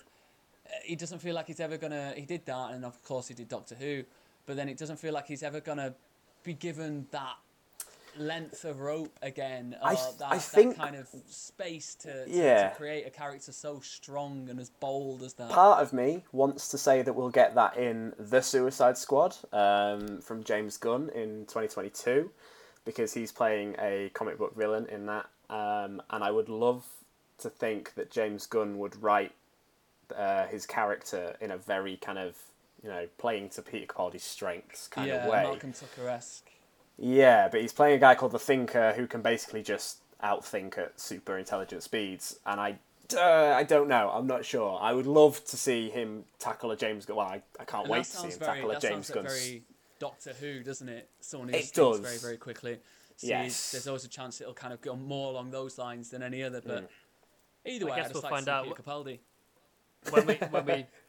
uh, he doesn't feel like he's ever gonna. He did that, and of course he did Doctor Who, but then it doesn't feel like he's ever gonna be given that length of rope again, or I th- that, I think- that kind of space to, to, Yeah. to create a character so strong and as bold as that. Part of me wants to say that we'll get that in the Suicide Squad um, from James Gunn in 2022 because he's playing a comic book villain in that, um, and I would love to think that James Gunn would write uh, his character in a very kind of you know playing to Peter Capaldi's strengths kind yeah, of way. Malcolm Tucker esque. Yeah, but he's playing a guy called the Thinker who can basically just outthink at super intelligent speeds, and I, uh, I don't know. I'm not sure. I would love to see him tackle a James Gunn. Well, I, I can't And wait to see him very, tackle a that James sounds Gunn. very Doctor Who, doesn't it? Someone who It does. very, very quickly. So Yes. There's always a chance it'll kind of go more along those lines than any other. But Mm. either way, I, guess just we'll like find to see out Peter Capaldi. when we when we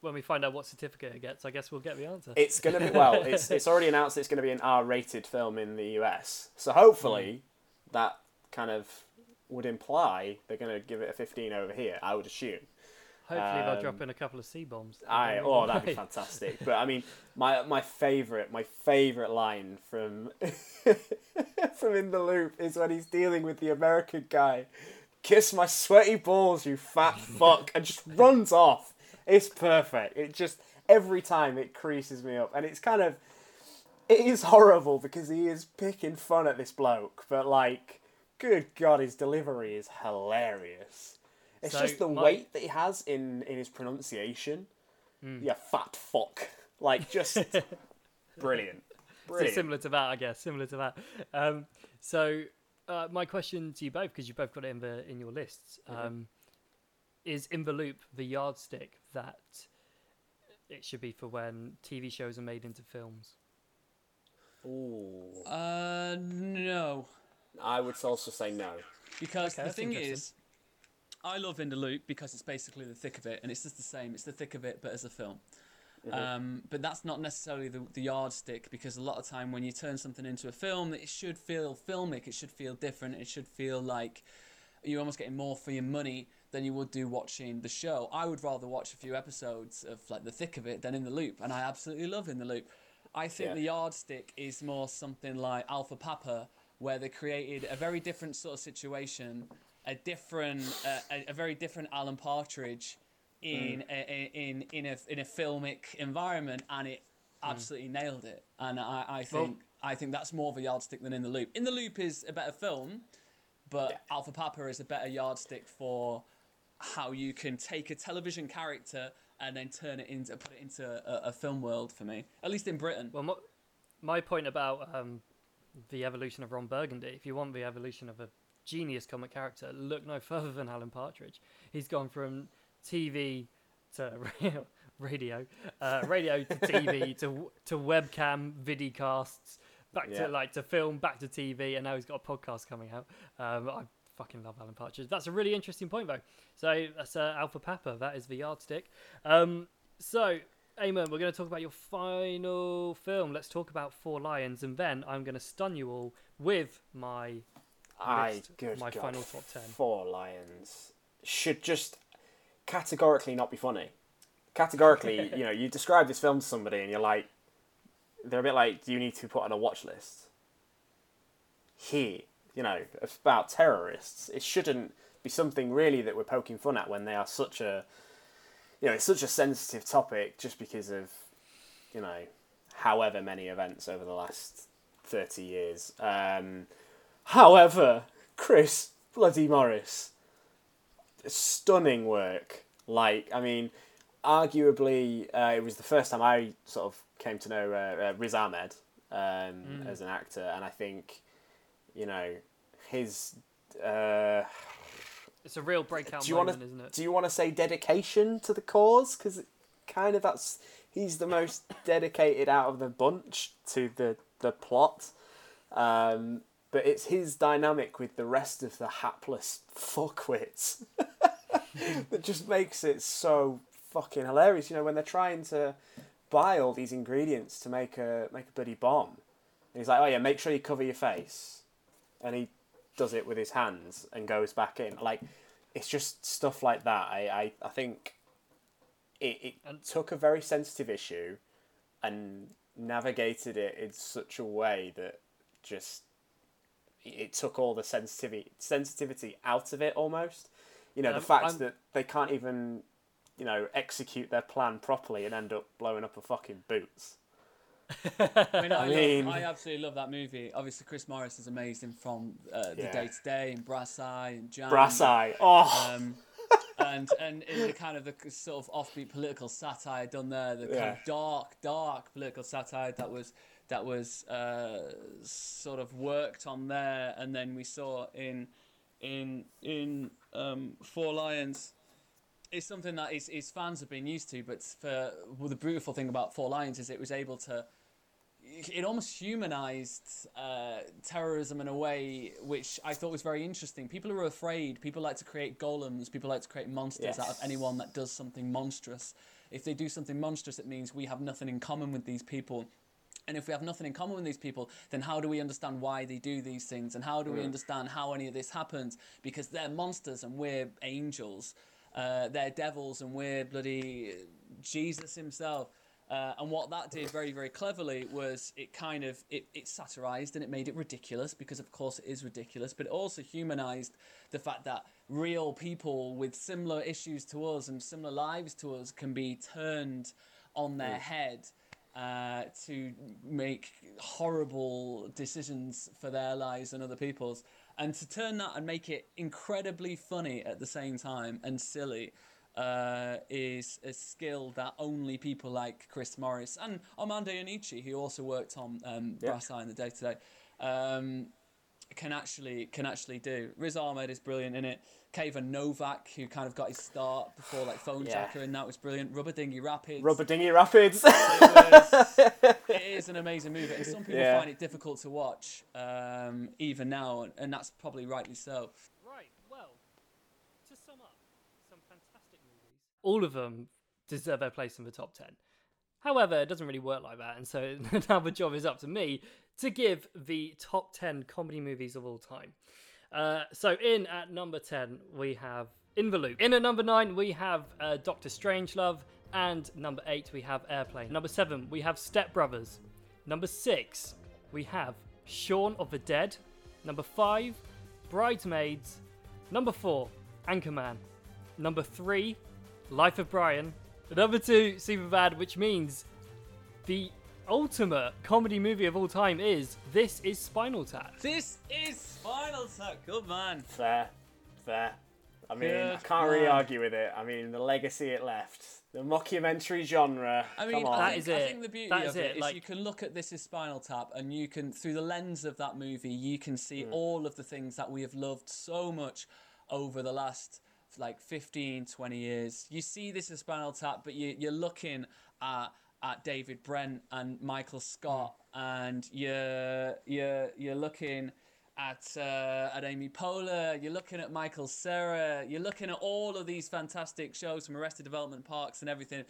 when we find out what certificate it gets, I guess we'll get the answer. It's gonna be well. It's it's already announced it's gonna be an R-rated film in the US. So hopefully, that kind of would imply they're gonna give it a 15 over here. I would assume. Hopefully they'll um, drop in a couple of C bombs. I oh that'd be fantastic. But I mean, my my favorite my favorite line from from In the Loop is when he's dealing with the American guy. Kiss my sweaty balls, you fat fuck, and just runs off. It's perfect. It just every time it creases me up, and it's kind of it is horrible because he is picking fun at this bloke, but like, good god, his delivery is hilarious. It's So, just the my- weight that he has in in his pronunciation. Hmm. Yeah, fat fuck. Like just brilliant. So similar to that, I guess. Similar to that. Um, so uh, my question to you both, because you both got it in the in your lists, Mm-hmm. um, is in the loop the yardstick that it should be for when TV shows are made into films. Ooh. Uh, no. I would also say no. Because Okay, the thing is, I love In the Loop because it's basically the thick of it, and it's just the same. It's the thick of it, but as a film. Um, but that's not necessarily the, the yardstick because a lot of time when you turn something into a film, it should feel filmic. It should feel different. It should feel like you're almost getting more for your money than you would do watching the show. I would rather watch a few episodes of like the thick of it than In the Loop, and I absolutely love In the Loop. I think Yeah. the yardstick is more something like Alpha Papa, where they created a very different sort of situation, a different, uh, a, a very different Alan Partridge in a, a- in in a in a filmic environment, and it absolutely nailed it. And I, I Well- think I think that's more of a yardstick than In the Loop. In the Loop is a better film, but Yeah. Alpha Papa is a better yardstick for how you can take a television character and then turn it into put it into a, a film world for me. At least in Britain. Well, my, my point about um, the evolution of Ron Burgundy, if you want the evolution of a genius comic character, look no further than Alan Partridge. He's gone from TV to radio, uh, radio to TV to to webcam videocasts, back Yeah. to like to film, back to TV, and now he's got a podcast coming out. Um, I fucking love Alan Partridge. That's a really interesting point though. So that's uh, Alpha Papa. That is the yardstick. Um, so Eammon, we're going to talk about your final film. Let's talk about Four Lions, and then I'm going to stun you all with my I list, my God, final top ten. Four Lions should just categorically not be funny. Categorically, you know, you describe this film to somebody and you're like, they're a bit like, do you need to put on a watch list? Here, you know, about terrorists. It shouldn't be something really that we're poking fun at when they are such a, you know, it's such a sensitive topic just because of, you know, however many events over the last 30 years. Um, however, Chris Bloody Morris, stunning work. Like, I mean, arguably, uh, it was the first time I sort of came to know uh, uh, Riz Ahmed um, as an actor, and I think, you know, his. Uh, It's a real breakout do you moment, want to? isn't it? Do you want to say dedication to the cause? Because kind of that's he's the most dedicated out of the bunch to the the plot. Um, but it's his dynamic with the rest of the hapless fuckwits that just makes it so fucking hilarious. You know, when they're trying to buy all these ingredients to make a make a bloody bomb, and he's like, "Oh yeah, make sure you cover your face," and he does it with his hands and goes back in. Like, it's just stuff like that. I I, I think it, it And- took a very sensitive issue and navigated it in such a way that just it took all the sensitivity sensitivity out of it almost. You know, the fact I'm- that they can't even, you know, execute their plan properly and end up blowing up a fucking boots. I mean, I, I mean- love, I absolutely love that movie. Obviously, Chris Morris is amazing from uh, the Yeah. Day Today and Brass Eye and Jam. Brass eye. Oh, Um, and and in the kind of the sort of offbeat political satire done there, the kind Yeah. of dark, dark political satire that was that was uh, sort of worked on there, and then we saw in in in um, Four Lions. It's something that his, his fans have been used to, but for well, the beautiful thing about Four Lions is it was able to it almost humanized uh, terrorism in a way which I thought was very interesting. People are afraid. People like to create golems. People like to create monsters out of anyone that does something monstrous. If they do something monstrous, it means we have nothing in common with these people. And if we have nothing in common with these people, then how do we understand why they do these things? And how do we understand how any of this happens? Because they're monsters and we're angels. Uh, they're devils and we're bloody Jesus himself. Uh, and what that did very, very cleverly was it kind of it, it satirized and it made it ridiculous because of course it is ridiculous, but it also humanized the fact that real people with similar issues to us and similar lives to us can be turned on their head uh, to make horrible decisions for their lives and other people's. And to turn that and make it incredibly funny at the same time and silly uh, is a skill that only people like Chris Morris and Armando Iannucci, who also worked on um, Brass Eye in the Day Today, um, can actually can actually do. Riz Ahmed is brilliant in it. Kayvan Novak, who kind of got his start before like Phone Yeah. Jacker, and that was brilliant. Rubber Dinghy Rapids. Rubber Dinghy Rapids. it is an amazing movie, and some people Yeah. find it difficult to watch um, even now, and, and that's probably rightly so. Right, well, to sum up, some fantastic movies. All of them deserve their place in the top 10. However, it doesn't really work like that, and so now the job is up to me to give the top 10 comedy movies of all time. Uh, so, in at number 10, we have In the Loop. In at number 9, we have uh, Doctor Strangelove. And number 8, we have Airplane. Number 7, we have Step Brothers. Number 6, we have Shaun of the Dead. Number 5, Bridesmaids. Number 4, Anchorman. Number 3, Life of Brian. Number 2, Superbad, which means the ultimate comedy movie of all time is This is Spinal Tap. This is Spinal Tap. Good man. fair, fair. I mean, I can't really argue with it. I mean, the legacy it left, the mockumentary genre. I mean, come on. I That think, is I think the beauty That of is it it, is like- you can look at this as Spinal Tap, and you can, through the lens of that movie, you can see Hmm. all of the things that we have loved so much over the last like 15, 20 years. You see this as Spinal Tap, but you, you're looking at at David Brent and Michael Scott, and you're you're you're looking at uh, at Amy Poehler. You're looking at Michael Cera. You're looking at all of these fantastic shows from Arrested Development Parks and everything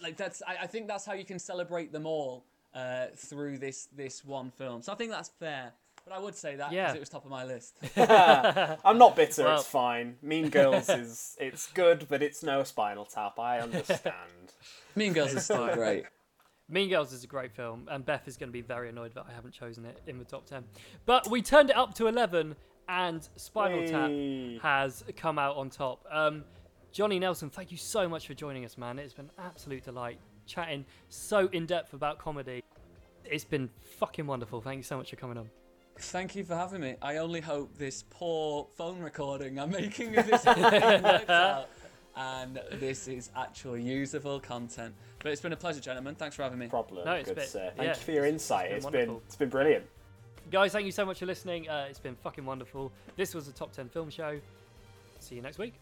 like that's I, I think that's how you can celebrate them all uh, through this this one film. So I think that's fair. But I would say that because Yeah. it was top of my list. I'm not bitter. Well- It's fine. Mean Girls is it's good, but it's no Spinal Tap. I understand. mean Girls is still great. Mean Girls is a great film, and Beth is going to be very annoyed that I haven't chosen it in the top 10. But we turned it up to 11, and Spinal Tap has come out on top. Um, Jonny Nelson, thank you so much for joining us, man. It's been an absolute delight chatting so in depth about comedy. It's been fucking wonderful. Thank you so much for coming on. Thank you for having me. I only hope this poor phone recording I'm making of this thing works out, and this is actual usable content. But it's been a pleasure, gentlemen. Thanks for having me. problem. No, it's good been- sir. Thank yeah, you for your it's- insight. it's It's been been it's been brilliant. Guys, thank you so much for listening. Uh, it's been fucking wonderful. This was the Top 10 Film Show. See you next week.